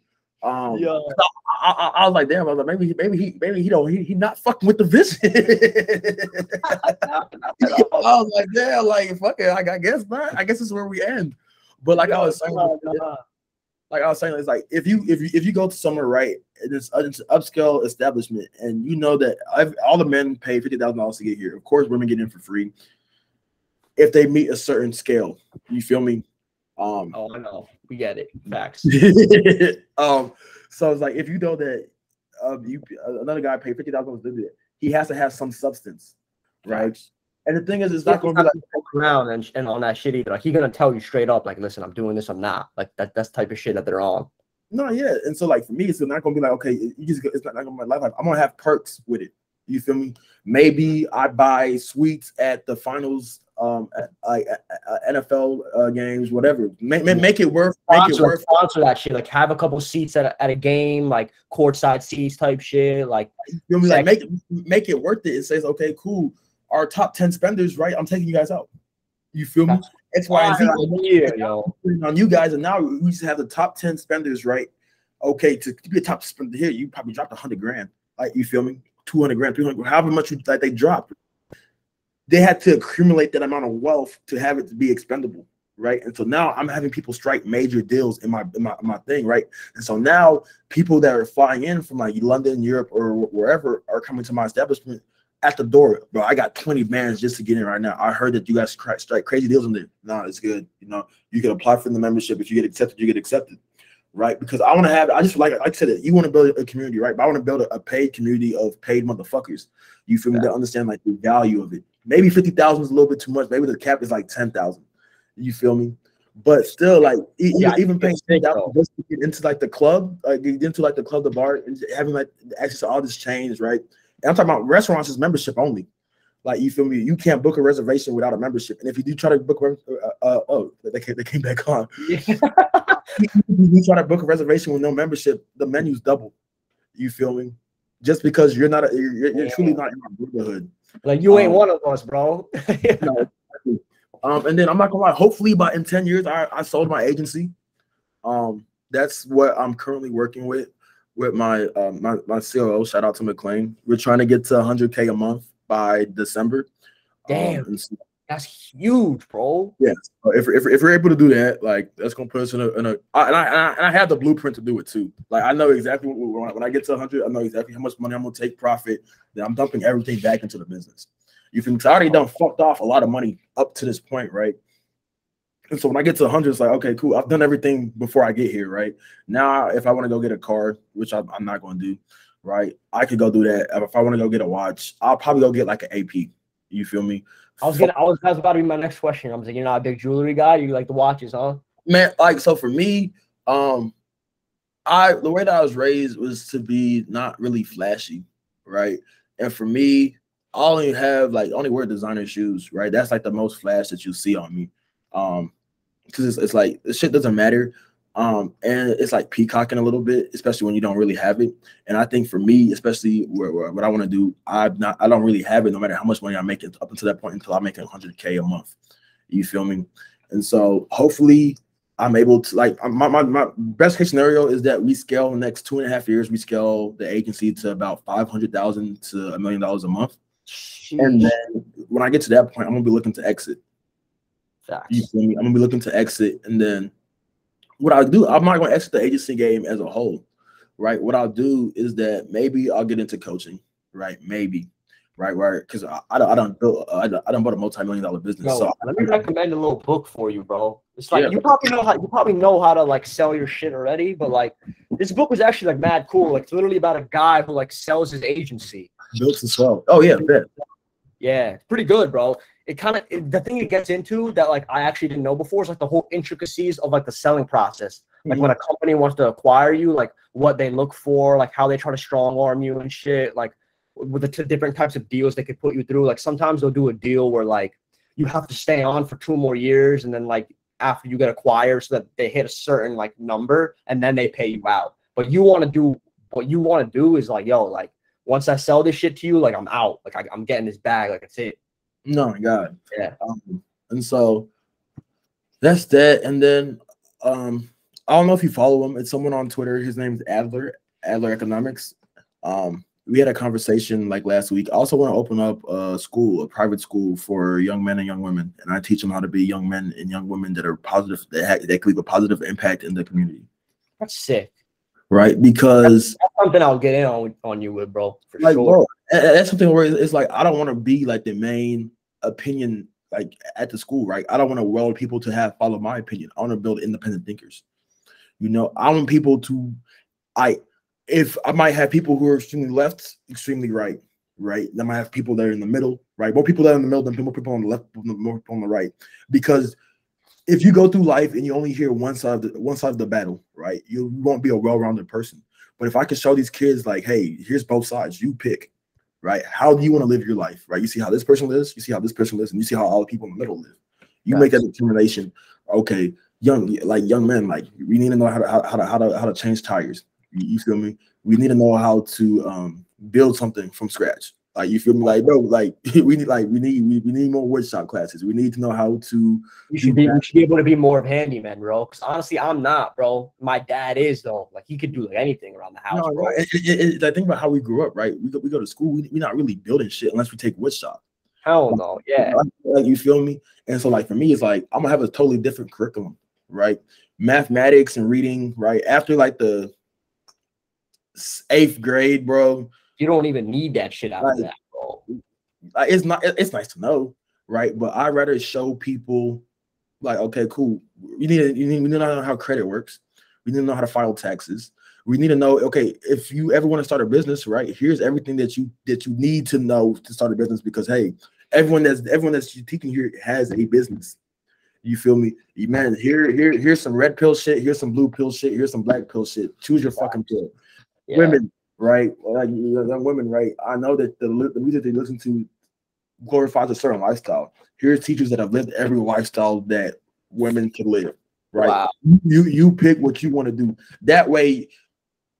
Um, yeah. I, I, I, was like, damn, I was like, maybe, maybe he, maybe he don't, he, he not fucking with the vision. I was like, damn, like, fuck it, like, I guess not. I guess this is where we end. But like I was saying, like I was saying, it's like if you if you if you go to somewhere right, it's, it's an upscale establishment, and you know that I've, all the men pay fifty thousand dollars to get here. Of course, women get in for free if they meet a certain scale. You feel me? Um, oh, I know. We get it. Facts. um, so it's like if you know that uh, you another guy paid fifty thousand dollars, he has to have some substance, right? Facts. And the thing is, it's not going to be like around and, and on that shit either. Like he's gonna tell you straight up, like, listen, I'm doing this, I'm not. Like that that's type of shit that they're on. No, yeah. And so like for me, it's not gonna be like, okay, you just it's not, gonna be my life. I'm gonna have perks with it. You feel me? Maybe I buy suites at the finals um like NFL uh, games, whatever. Make, make it worth. Make sponsor, it worth. Sponsor that shit. Like have a couple seats at a, at a game, like courtside seats type shit. Like you know, me? like make make it worth it. It says okay, cool. Our top ten spenders, right? I'm taking you guys out. You feel me? X, Y, and Z. Yeah, yo. On you guys, and now we just have the top 10 spenders, right? Okay, to be a top spender here, you probably dropped a hundred grand. Like you feel me? 200 grand, 300, however much you, like they dropped. They had to accumulate that amount of wealth to have it to be expendable right? And so now I'm having people strike major deals in my in my, my thing, right? And so now people that are flying in from like London, Europe, or wherever are coming to my establishment at the door. Bro, I got 20 bands just to get in right now. I heard that you guys strike crazy deals in there. No, it's good. You know, you can apply for the membership. If you get accepted, you get accepted. Right, because I want to have, I just like, like I said, you want to build a community, right? But I want to build a, a, paid community of paid motherfuckers. You feel me? To understand like the value of it. Maybe fifty thousand is a little bit too much. Maybe the cap is like ten thousand you feel me? But still, like yeah, even paying just to get into like the club, like get into like the club, the bar, and having like access to all this change, right? And I'm talking about restaurants is membership only. Like you feel me? You can't book a reservation without a membership. And if you do try to book, uh, uh, oh, they came, they came back on. Yeah. you try to book a reservation with no membership, the menu's double. You feel me? Just because you're not, a, you're, you're yeah. truly not in our neighborhood. Like you ain't um, one of us, bro. no, um, and then I'm not gonna lie, hopefully by in 10 years, I, I sold my agency. Um, that's what I'm currently working with with my uh, my my COO. Shout out to McLean. We're trying to get to 100k a month by December. Damn, um, so, that's huge, bro. Yes, yeah, if, if if we're able to do that, like that's gonna put us in a, in a I, and, I, and I and I have the blueprint to do it too. Like I know exactly what, when I get to 100, I know exactly how much money I'm gonna take profit. Then I'm dumping everything back into the business. You me? I already done fucked off a lot of money up to this point, right? And so when I get to 100, it's like, okay, cool. I've done everything before I get here, right? Now, if I want to go get a car, which I'm, I'm not going to do, right? I could go do that. If I want to go get a watch, I'll probably go get like an AP. You feel me? I was gonna. I was. That's about to be my next question. I'm like, you're not a big jewelry guy. You like the watches, huh? Man, like so for me, um, I the way that I was raised was to be not really flashy, right? And for me, I only have like only wear designer shoes, right? That's like the most flash that you see on me. Um, because it's, it's like this shit doesn't matter. Um, and it's like peacocking a little bit, especially when you don't really have it. And I think for me, especially where, where what I want to do, I'm not, I don't really have it, no matter how much money I make it up until that point until I make 100k a month. You feel me? And so hopefully I'm able to like my, my, my best case scenario is that we scale the next two and a half years, we scale the agency to about 500,000 to a million dollars a month. And then when I get to that point, I'm gonna be looking to exit. Facts. You feel me? I'm gonna be looking to exit, and then what I'll do, I'm not gonna exit the agency game as a whole, right? What I'll do is that maybe I'll get into coaching, right? Maybe, right? Right? Because I, I, don't, I don't build, I don't, I don't build a multi-million dollar business. so let me recommend a little book for you, bro. It's like yeah. you probably know how you probably know how to like sell your shit already, but like this book was actually like mad cool. Like it's literally about a guy who like sells his agency. Built to sell. Oh yeah, bet. Yeah, pretty good, bro. It kind of the thing it gets into that like I actually didn't know before is like the whole intricacies of like the selling process. Like mm-hmm. when a company wants to acquire you, like what they look for, like how they try to strong arm you and shit. Like with the t- different types of deals they could put you through. Like sometimes they'll do a deal where like you have to stay on for two more years, and then like after you get acquired, so that they hit a certain like number, and then they pay you out. But you want to do what you want to do is like, yo, like once I sell this shit to you, like I'm out. Like I, am getting this bag. Like that's it. No, God. Yeah. Um, and so that's that. And then um, I don't know if you follow him. It's someone on Twitter. His name is Adler, Adler Economics. Um, we had a conversation like last week. I also want to open up a school, a private school for young men and young women, and I teach them how to be young men and young women that are positive, that, that can leave a positive impact in the community. That's sick right? Because that's, something I'll get in on on you with, bro. like, sure. bro, that's something where it's like I don't want to be like the main opinion like at the school, right? I don't want to weld people to have follow my opinion. I want to build independent thinkers. You know, I want people to, I, if I might have people who are extremely left, extremely right, right? Then I have people that are in the middle, right? More people that are in the middle than more people on the left, more people on the right, because if you go through life and you only hear one side of the one side of the battle, right? You won't be a well-rounded person. But if I can show these kids like, hey, here's both sides, you pick, right? How do you want to live your life, right? You see how this person lives, you see how this person lives, and you see how all the people in the middle live. You make that determination. Okay, young like young men, like we need to know how to how, to how to how to change tires. You, you feel me? We need to know how to um, build something from scratch. Like you feel me? Like no, like we need like we need we, we need more woodshop classes. We need to know how to. You should be we should be able to be more of handyman, bro. Because honestly, I'm not, bro. My dad is though. Like he could do like anything around the house, no, bro. It, it, it, I think about how we grew up, right? We go, we go to school. We, we're not really building shit unless we take woodshop. Hell no, yeah. Like, you feel me? And so like for me, it's like I'm gonna have a totally different curriculum, right? Mathematics and reading, right? After like the eighth grade, bro. You don't even need that shit out like, of that, bro. Uh, it's not. It's nice to know, right? But I rather show people, like, okay, cool. You need. To, you need. We need to know how credit works. We need to know how to file taxes. We need to know. Okay, if you ever want to start a business, right? Here's everything that you that you need to know to start a business because hey, everyone that's everyone that's teaching here has a business. You feel me? Man, here, here, here's some red pill shit. Here's some blue pill shit. Here's some black pill shit. Choose your fucking pill yeah. women, right? Like young women, right? I know that the, the music they listen to glorifies a certain lifestyle. Here's teachers that have lived every lifestyle that women can live, right? Wow. You you pick what you want to do. That way,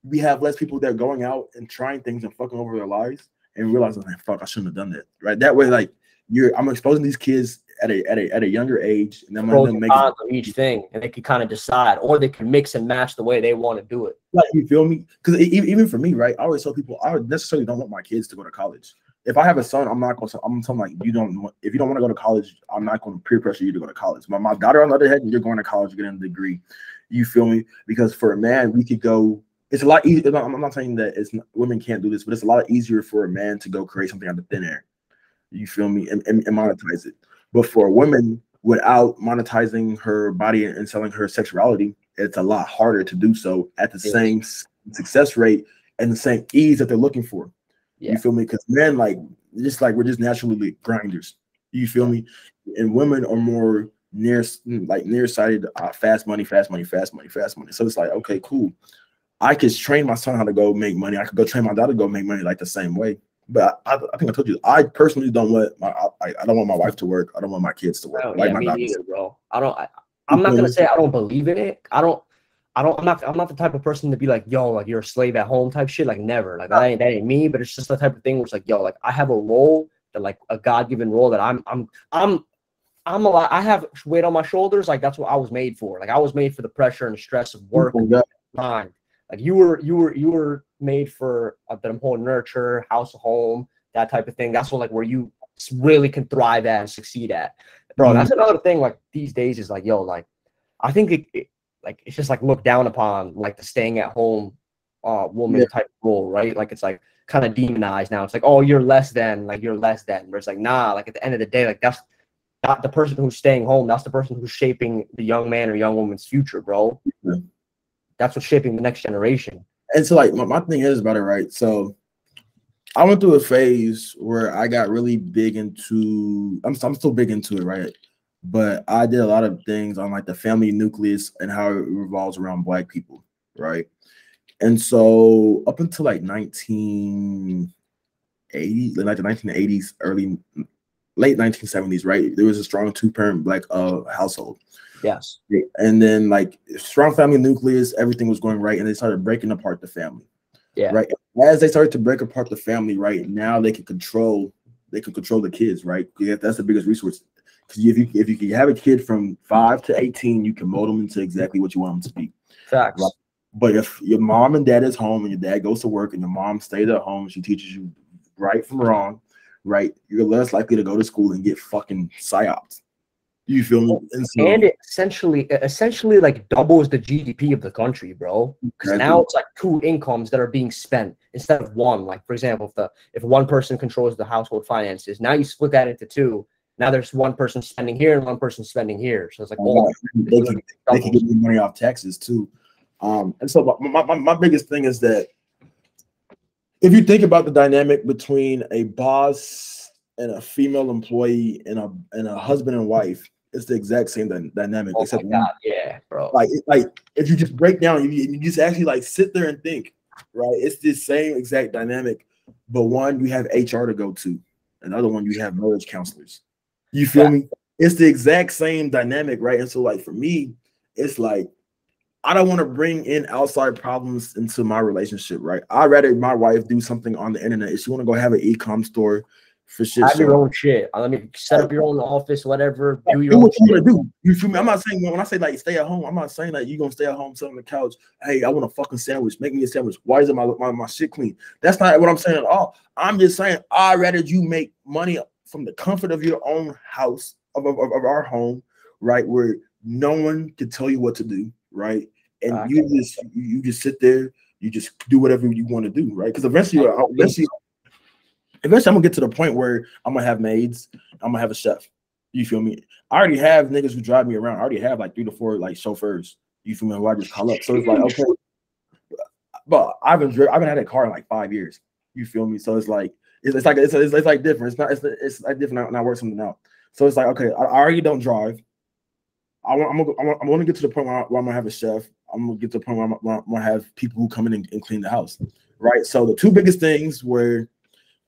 we have less people that are going out and trying things and fucking over their lives and realizing, like, fuck, I shouldn't have done that, right? That way, like, you're I'm exposing these kids at a at a at a younger age, and then pros make of each thing, and they can kind of decide, or they can mix and match the way they want to do it. Like you feel me? Because even for me, right? I always tell people I necessarily don't want my kids to go to college. If I have a son, I'm not going to. I'm telling like you don't. Want if you don't want to go to college, I'm not going to peer pressure you to go to college. My my daughter, on the other hand, you're going to college, getting a degree. You feel me? Because for a man, we could go. It's a lot easier. I'm not saying that it's not, women can't do this, but it's a lot easier for a man to go create something out of thin air. You feel me? And, and, and monetize it. But for a woman, without monetizing her body and selling her sexuality, it's a lot harder to do so at the same success rate and the same ease that they're looking for. Yeah. You feel me? Because men, like, just like we're just naturally grinders. You feel me? And women are more near, like nearsighted, uh, fast money, fast money, fast money, fast money. So it's like, okay, cool. I could train my son how to go make money. I could go train my daughter to go make money like the same way. But I, I, think I told you, I personally don't want my I, I, don't want my wife to work. I don't want my kids to work. Oh, like yeah, me neither, bro. I don't. I, am not gonna say I don't believe in it. I don't. I don't. I'm not. I'm not the type of person to be like, yo, like you're a slave at home type shit. Like never. Like that ain't that ain't me. But it's just the type of thing where it's like, yo, like I have a role that like a God given role that I'm I'm I'm I'm a lot. I have weight on my shoulders. Like that's what I was made for. Like I was made for the pressure and the stress of work. Oh. Like you were, you were, you were made for uh, the whole nurture, house, home, that type of thing. That's what like where you really can thrive at and succeed at, bro. Mm-hmm. That's another thing. Like these days is like, yo, like I think it, it, like it's just like looked down upon, like the staying at home uh woman yeah. type role, right? Like it's like kind of demonized now. It's like, oh, you're less than, like you're less than. But it's like, nah. Like at the end of the day, like that's not the person who's staying home. That's the person who's shaping the young man or young woman's future, bro. Mm-hmm that's what's shaping the next generation. And so, like, my, my thing is about it, right? So, I went through a phase where I got really big into. I'm, I'm still big into it, right? But I did a lot of things on like the family nucleus and how it revolves around Black people, right? And so, up until like 1980, like the 1980s, early late 1970s, right? There was a strong two parent Black uh, household. Yes. And then like strong family nucleus, everything was going right, and they started breaking apart the family. Yeah. Right. As they started to break apart the family, right now they can control they can control the kids, right? Yeah, that's the biggest resource. Because if you if you can have a kid from five to eighteen, you can mold them into exactly what you want them to be. Facts. Right? But if your mom and dad is home and your dad goes to work and your mom stays at home, she teaches you right from wrong, right? You're less likely to go to school and get fucking psyops. You feel me? And, so, and it essentially, essentially, like doubles the GDP of the country, bro. Because now it's like two incomes that are being spent instead of one. Like for example, if the if one person controls the household finances, now you split that into two. Now there's one person spending here and one person spending here. So it's like, oh, they, can, they can get money off taxes too. Um, and so my, my, my biggest thing is that if you think about the dynamic between a boss and a female employee and a and a husband and wife, it's the exact same dynamic. Oh except God, yeah, bro. Like, like if you just break down, you, you just actually like sit there and think, right? It's the same exact dynamic, but one you have HR to go to, another one you have marriage counselors. You feel yeah. me? It's the exact same dynamic, right? And so, like for me, it's like I don't want to bring in outside problems into my relationship, right? I'd rather my wife do something on the internet. If she want to go have an e-com store for shit, Have your own shit. I mean, set up your own office, whatever. Do your do own what you want to do. You feel me? I'm not saying when I say like stay at home, I'm not saying that you're gonna stay at home sitting on the couch. Hey, I want a fucking sandwich. Make me a sandwich. Why is it my, my my shit clean? That's not what I'm saying at all. I'm just saying I'd rather you make money from the comfort of your own house, of, of, of our home, right? Where no one can tell you what to do, right? And you just you, you just sit there, you just do whatever you want to do, right? Because eventually, uh, eventually, eventually, I'm gonna get to the point where I'm gonna have maids, I'm gonna have a chef. You feel me? I already have niggas who drive me around. I already have like three to four like chauffeurs. You feel me? Who I just call up. So it's like okay, but I've been I've been had a car in like five years. You feel me? So it's like it's, it's like it's, it's, it's like different. It's not it's it's like different. Now I work something out. So it's like okay, I, I already don't drive. I want I'm gonna, I'm gonna, get to the point where, I, I'm gonna have a chef. I'm gonna get to the point where I'm, where I'm gonna have people who come in and, and clean the house, right? So the two biggest things where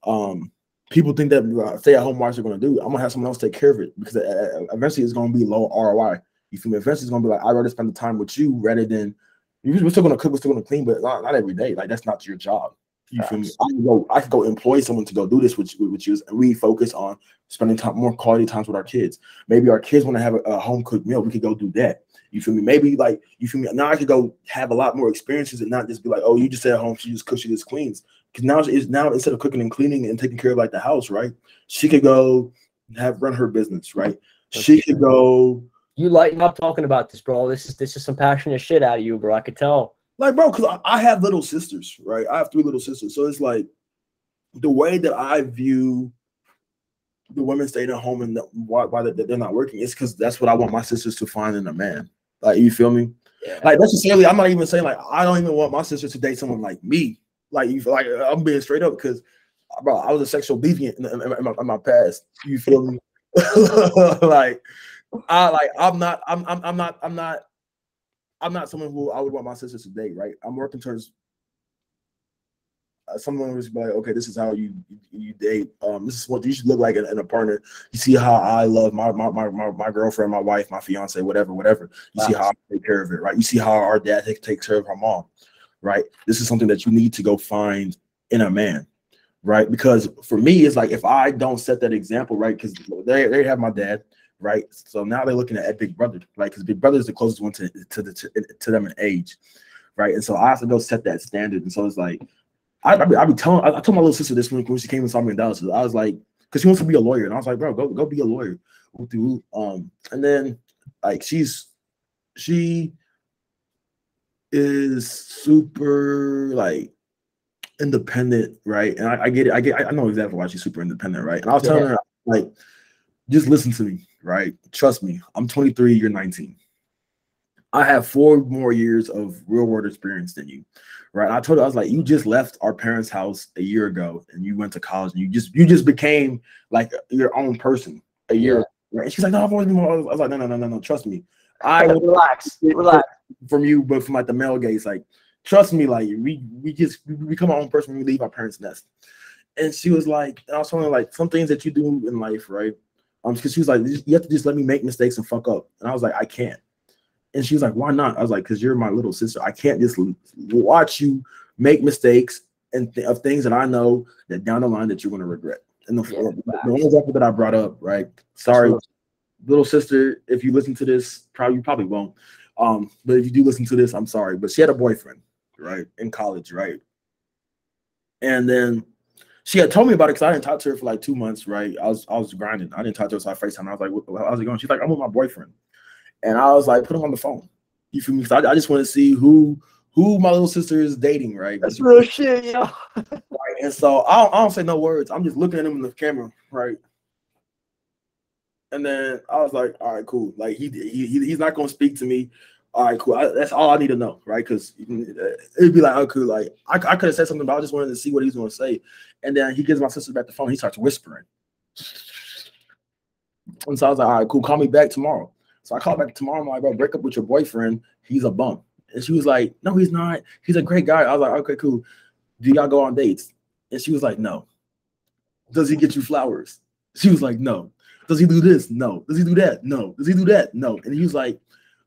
um people think that uh, stay at home wives are going to do. I'm gonna have someone else take care of it because uh, eventually it's going to be low ROI. You feel me? Eventually it's going to be like I'd rather spend the time with you rather than we're still going to cook, we're still going to clean, but not, not every day. Like that's not your job. You feel me? I can go, I could go employ someone to go do this with, with you, and we focus on spending time, more quality times with our kids. Maybe our kids want to have a, a home cooked meal. We could go do that. You feel me? Maybe like you feel me. Now I could go have a lot more experiences and not just be like, oh, you just stay at home, she just cooks, she just cleans. Because now it's now instead of cooking and cleaning and taking care of like the house, right? She could go have run her business, right? She could go You lighten up talking about this, bro. This is this is some passionate shit out of you, bro. I could tell. like, bro, because I, I have little sisters, right? I have three little sisters, so it's like the way that I view the women staying at home and the, why, why they- they're not working is because that's what I want my sisters to find in a man. Like, you feel me? Yeah. Like necessarily, I'm not even saying like I don't even want my sister to date someone like me. Like you feel like I'm being straight up because, bro, I was a sexual deviant in, in- in my, in my past. You feel me? like I like I'm not I'm, I'm I'm not I'm not I'm not someone who I would want my sisters to date. Right? I'm working towards uh, someone who's like, okay, this is how you you, date. Um, this is what you should look like in, in a partner. You see how I love my my, my my my girlfriend, my wife, my fiance, whatever, whatever. You see how I take care of it, right? You see how our dad takes takes care of our mom, right? This is something that you need to go find in a man, right? Because for me, it's like if I don't set that example, right? Because they they have my dad, right? So now they're looking at Big Brother, right? Because Big Brother is the closest one to to the to, to them in age, right? And so I have to go set that standard. And so it's like I I be, I be telling I, I told my little sister this when, when she came and saw me in Dallas. I was like, because she wants to be a lawyer, and I was like, bro, go go be a lawyer. Um, and then like she's she is super like independent, right? And I, I get it. I get. I know exactly why she's super independent, right? And I was telling her like, just listen to me, right? Trust me. I'm 23. You're 19. I have four more years of real world experience than you, right? I told her I was like, you just left our parents' house a year ago, and you went to college, and you just you just became like your own person a year. Yeah. Right? And she's like, no, I've always been. more-" I was like, no, no, no, no, no. Trust me. I relax, relax. From you, but from like the male gaze, like trust me, like we we just we become our own person when we leave our parents' nest. And she was like, and I was telling her like some things that you do in life, right? Um, because she was like, you have to just let me make mistakes and fuck up. And I was like, I can't. And she was like, why not? I was like, because you're my little sister. I can't just watch you make mistakes and th- of things that I know that down the line that you're gonna regret. And the, Yeah, the one example that I brought up, right? Sorry, little sister, if you listen to this, probably you probably won't. Um, but if you do listen to this, I'm sorry. But she had a boyfriend, right, in college, right? And then she had told me about it because I didn't talk to her for like two months, right? I was I was grinding. I didn't talk to her, so I FaceTime. I was like, "What- how's it going? She's like, I'm with my boyfriend. And I was like, put him on the phone. You feel me? 'Cause I, I just want to see who who my little sister is dating, right? That's real shit, yo. Right. And so I don't, I don't say no words. I'm just looking at him in the camera, right? And then I was like, all right, cool. Like he, he he- he's not gonna speak to me. All right, cool. I, that's all I need to know, right? Because it'd be like, oh, cool. Like I, I could have said something, but I just wanted to see what he's gonna say. And then he gives my sister back the phone. He starts whispering. And so I was like, all right, cool. Call me back tomorrow. So I called back tomorrow. I'm like, bro, break up with your boyfriend. He's a bum. And she was like, no, he's not. He's a great guy. I was like, okay, cool. Do y'all go on dates? And she was like, no. Does he get you flowers? She was like, no. Does he do this? No. Does he do that? No. Does he do that? No. And he was like,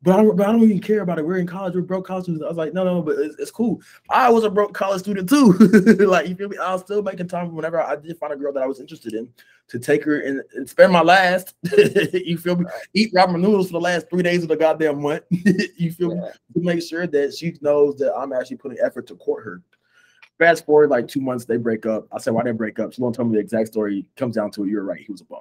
but I, but I don't even care about it. We're in college, we're broke college students. I was like, no, no, but it's, it's cool. I was a broke college student too. like, you feel me? I was still making time whenever I did find a girl that I was interested in to take her and, and spend my last. you feel me? Eat ramen noodles for the last three days of the goddamn month. you feel yeah. me? To make sure that she knows that I'm actually putting effort to court her. Fast forward like two months, they break up. I said, why they break up? She won't tell me the exact story. Comes down to it. You're right. He was a bum.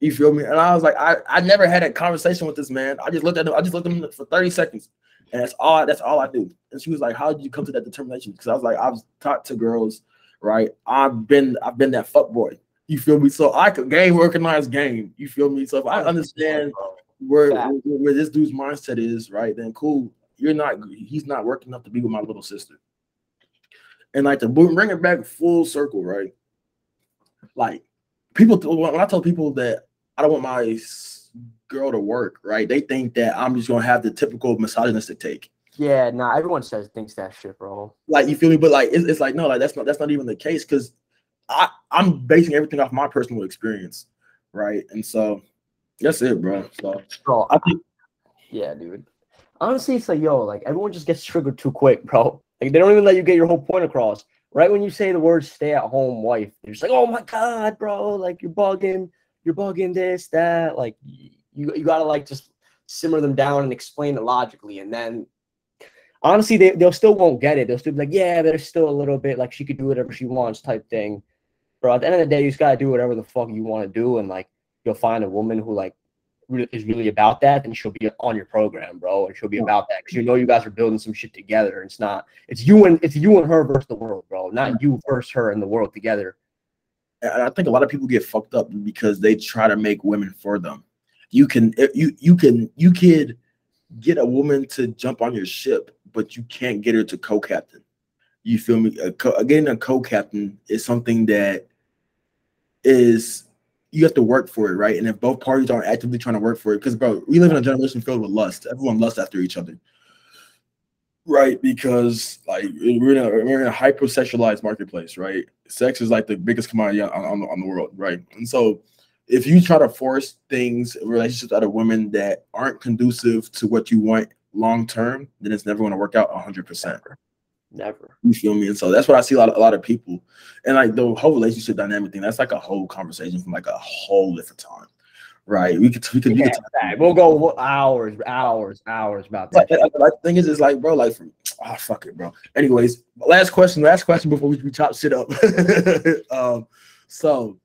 You feel me? And I was like, I, I never had a conversation with this man. I just looked at him. I just looked at him for 30 seconds. And that's all that's all I do. And she was like, How did you come to that determination? Because I was like, I've talked to girls, right? I've been I've been that fuck boy. You feel me? So I could game organized game. You feel me? So if I understand where, where, where this dude's mindset is, right, then cool. You're not he's not working enough to be with my little sister. And like to bring it back full circle, right? Like people when I tell people that I don't want my girl to work, right? They think that I'm just gonna have the typical misogynistic take. Yeah, nah, everyone says thinks that shit, bro. Like you feel me, but like it's, it's like no, like that's not that's not even the case because I I'm basing everything off my personal experience, right? And so that's it, bro. So, bro, I think, yeah, dude. Honestly, it's like yo, like everyone just gets triggered too quick, bro. Like they don't even let you get your whole point across right when you say the word stay at home wife, you're just like, oh my God, bro, like you're bugging, you're bugging this, that. Like you, you gotta like just simmer them down and explain it logically. And then honestly, they, they'll still won't get it. They'll still be like, yeah, there's still a little bit like she could do whatever she wants type thing. Bro, at the end of the day, you just gotta do whatever the fuck you want to do. And like you'll find a woman who like is really about that, then she'll be on your program, bro, and she'll be about that because you know you guys are building some shit together. It's not it's you and it's you and her versus the world, bro, not you versus her and the world together. And I think a lot of people get fucked up because they try to make women for them. You can you you can you could get a woman to jump on your ship, but you can't get her to co-captain. You feel me? A co- getting a co-captain is something that is you have to work for it, right? And if both parties aren't actively trying to work for it, because bro, we live in a generation filled with lust. Everyone lusts after each other, right? Because like we're in a we're in a hyper sexualized marketplace, right? Sex is like the biggest commodity on, on, on the world, right? And so if you try to force things, relationships out of women that aren't conducive to what you want long term, then it's never going to work out 100%. Never. You feel me? And so that's what I see a lot, of, a lot of people, and like the whole relationship dynamic thing. That's like a whole conversation from like a whole different time, right? We could we could, yeah, we could we'll go hours, hours, hours about that. But, the thing is, is like, bro, like, from, oh fuck it, bro. Anyways, last question, last question before we, we chop shit up. um, so,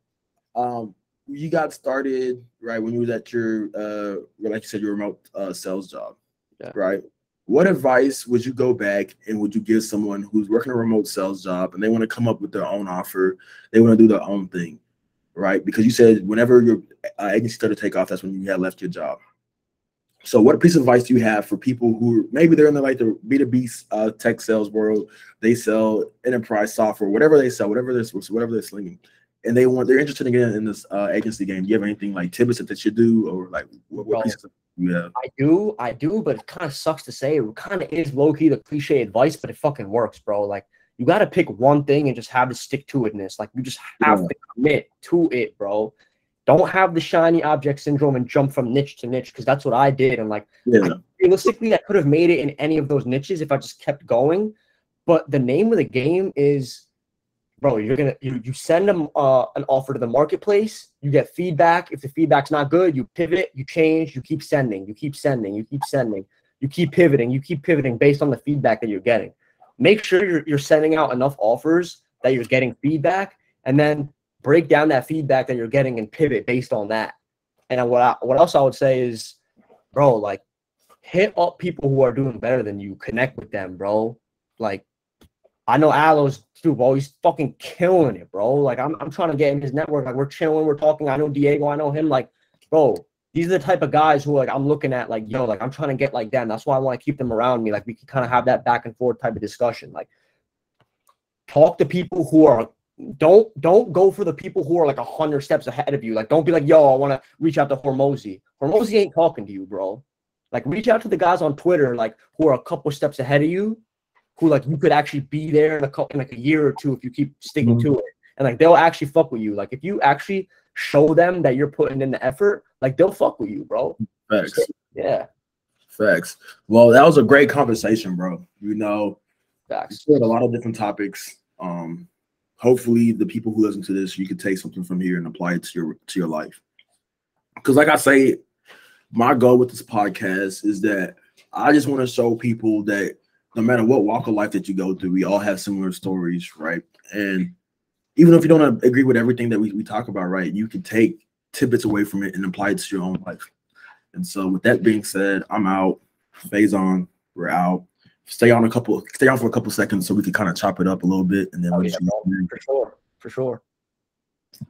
um, you got started right when you was at your uh, like you said, your remote uh, sales job, yeah. right? What advice would you go back and would you give someone who's working a remote sales job and they want to come up with their own offer? They want to do their own thing right? Because you said whenever your uh, agency started to take off that's when you had left your job. So what piece of advice do you have for people who maybe they're in the like the b2b uh, tech sales world they sell enterprise software whatever they sell whatever they're whatever they're slinging and they want they're interested in getting in this uh, agency game. Do you have anything like tidbits that should do or like what, what piece of yeah. I do, I do, but it kind of sucks to say. It kind of is low key the cliche advice, but it fucking works, bro. Like you got to pick one thing and just have to stick to itness. Like you just have yeah. to commit to it, bro. Don't have the shiny object syndrome and jump from niche to niche because that's what I did. And like yeah. I, realistically, I could have made it in any of those niches if I just kept going. But the name of the game is bro, you're gonna you, you send them uh, an offer to the marketplace, you get feedback. If the feedback's not good, you pivot, you change, you keep sending, you keep sending, you keep sending, you keep pivoting, you keep pivoting based on the feedback that you're getting. Make sure you're, you're sending out enough offers that you're getting feedback, and then break down that feedback that you're getting and pivot based on that. And what I, what else I would say is, bro, like hit up people who are doing better than you, connect with them, bro. Like I know Alo's too, bro. He's fucking killing it, bro. Like I'm, I'm trying to get in his network. Like we're chilling, we're talking. I know Diego, I know him. Like, bro, these are the type of guys who like I'm looking at. Like, yo, like I'm trying to get like them. That's why I want to keep them around me. Like we can kind of have that back and forth type of discussion. Like, talk to people who are don't don't go for the people who are like a hundred steps ahead of you. Like, don't be like, yo, I want to reach out to Hormozi. Hormozi ain't talking to you, bro. Like, reach out to the guys on Twitter, like who are a couple steps ahead of you who like you could actually be there in a couple in like a year or two if you keep sticking mm-hmm. to it. And like they'll actually fuck with you. Like if you actually show them that you're putting in the effort, like they'll fuck with you, bro. Thanks. Yeah. Facts. Well, that was a great conversation, bro. You know, Facts. we a lot of different topics. Um, hopefully, the people who listen to this, you can take something from here and apply it to your to your life. Because, like I say, my goal with this podcast is that I just want to show people that no matter what walk of life that you go through, we all have similar stories, right? And even if you don't agree with everything that we, we talk about, right, you can take tidbits away from it and apply it to your own life. And so, with that being said, I'm out. Faizan. We're out. Stay on a couple. Stay on for a couple seconds so we can kind of chop it up a little bit, and then Oh, we'll yeah. For sure. For sure.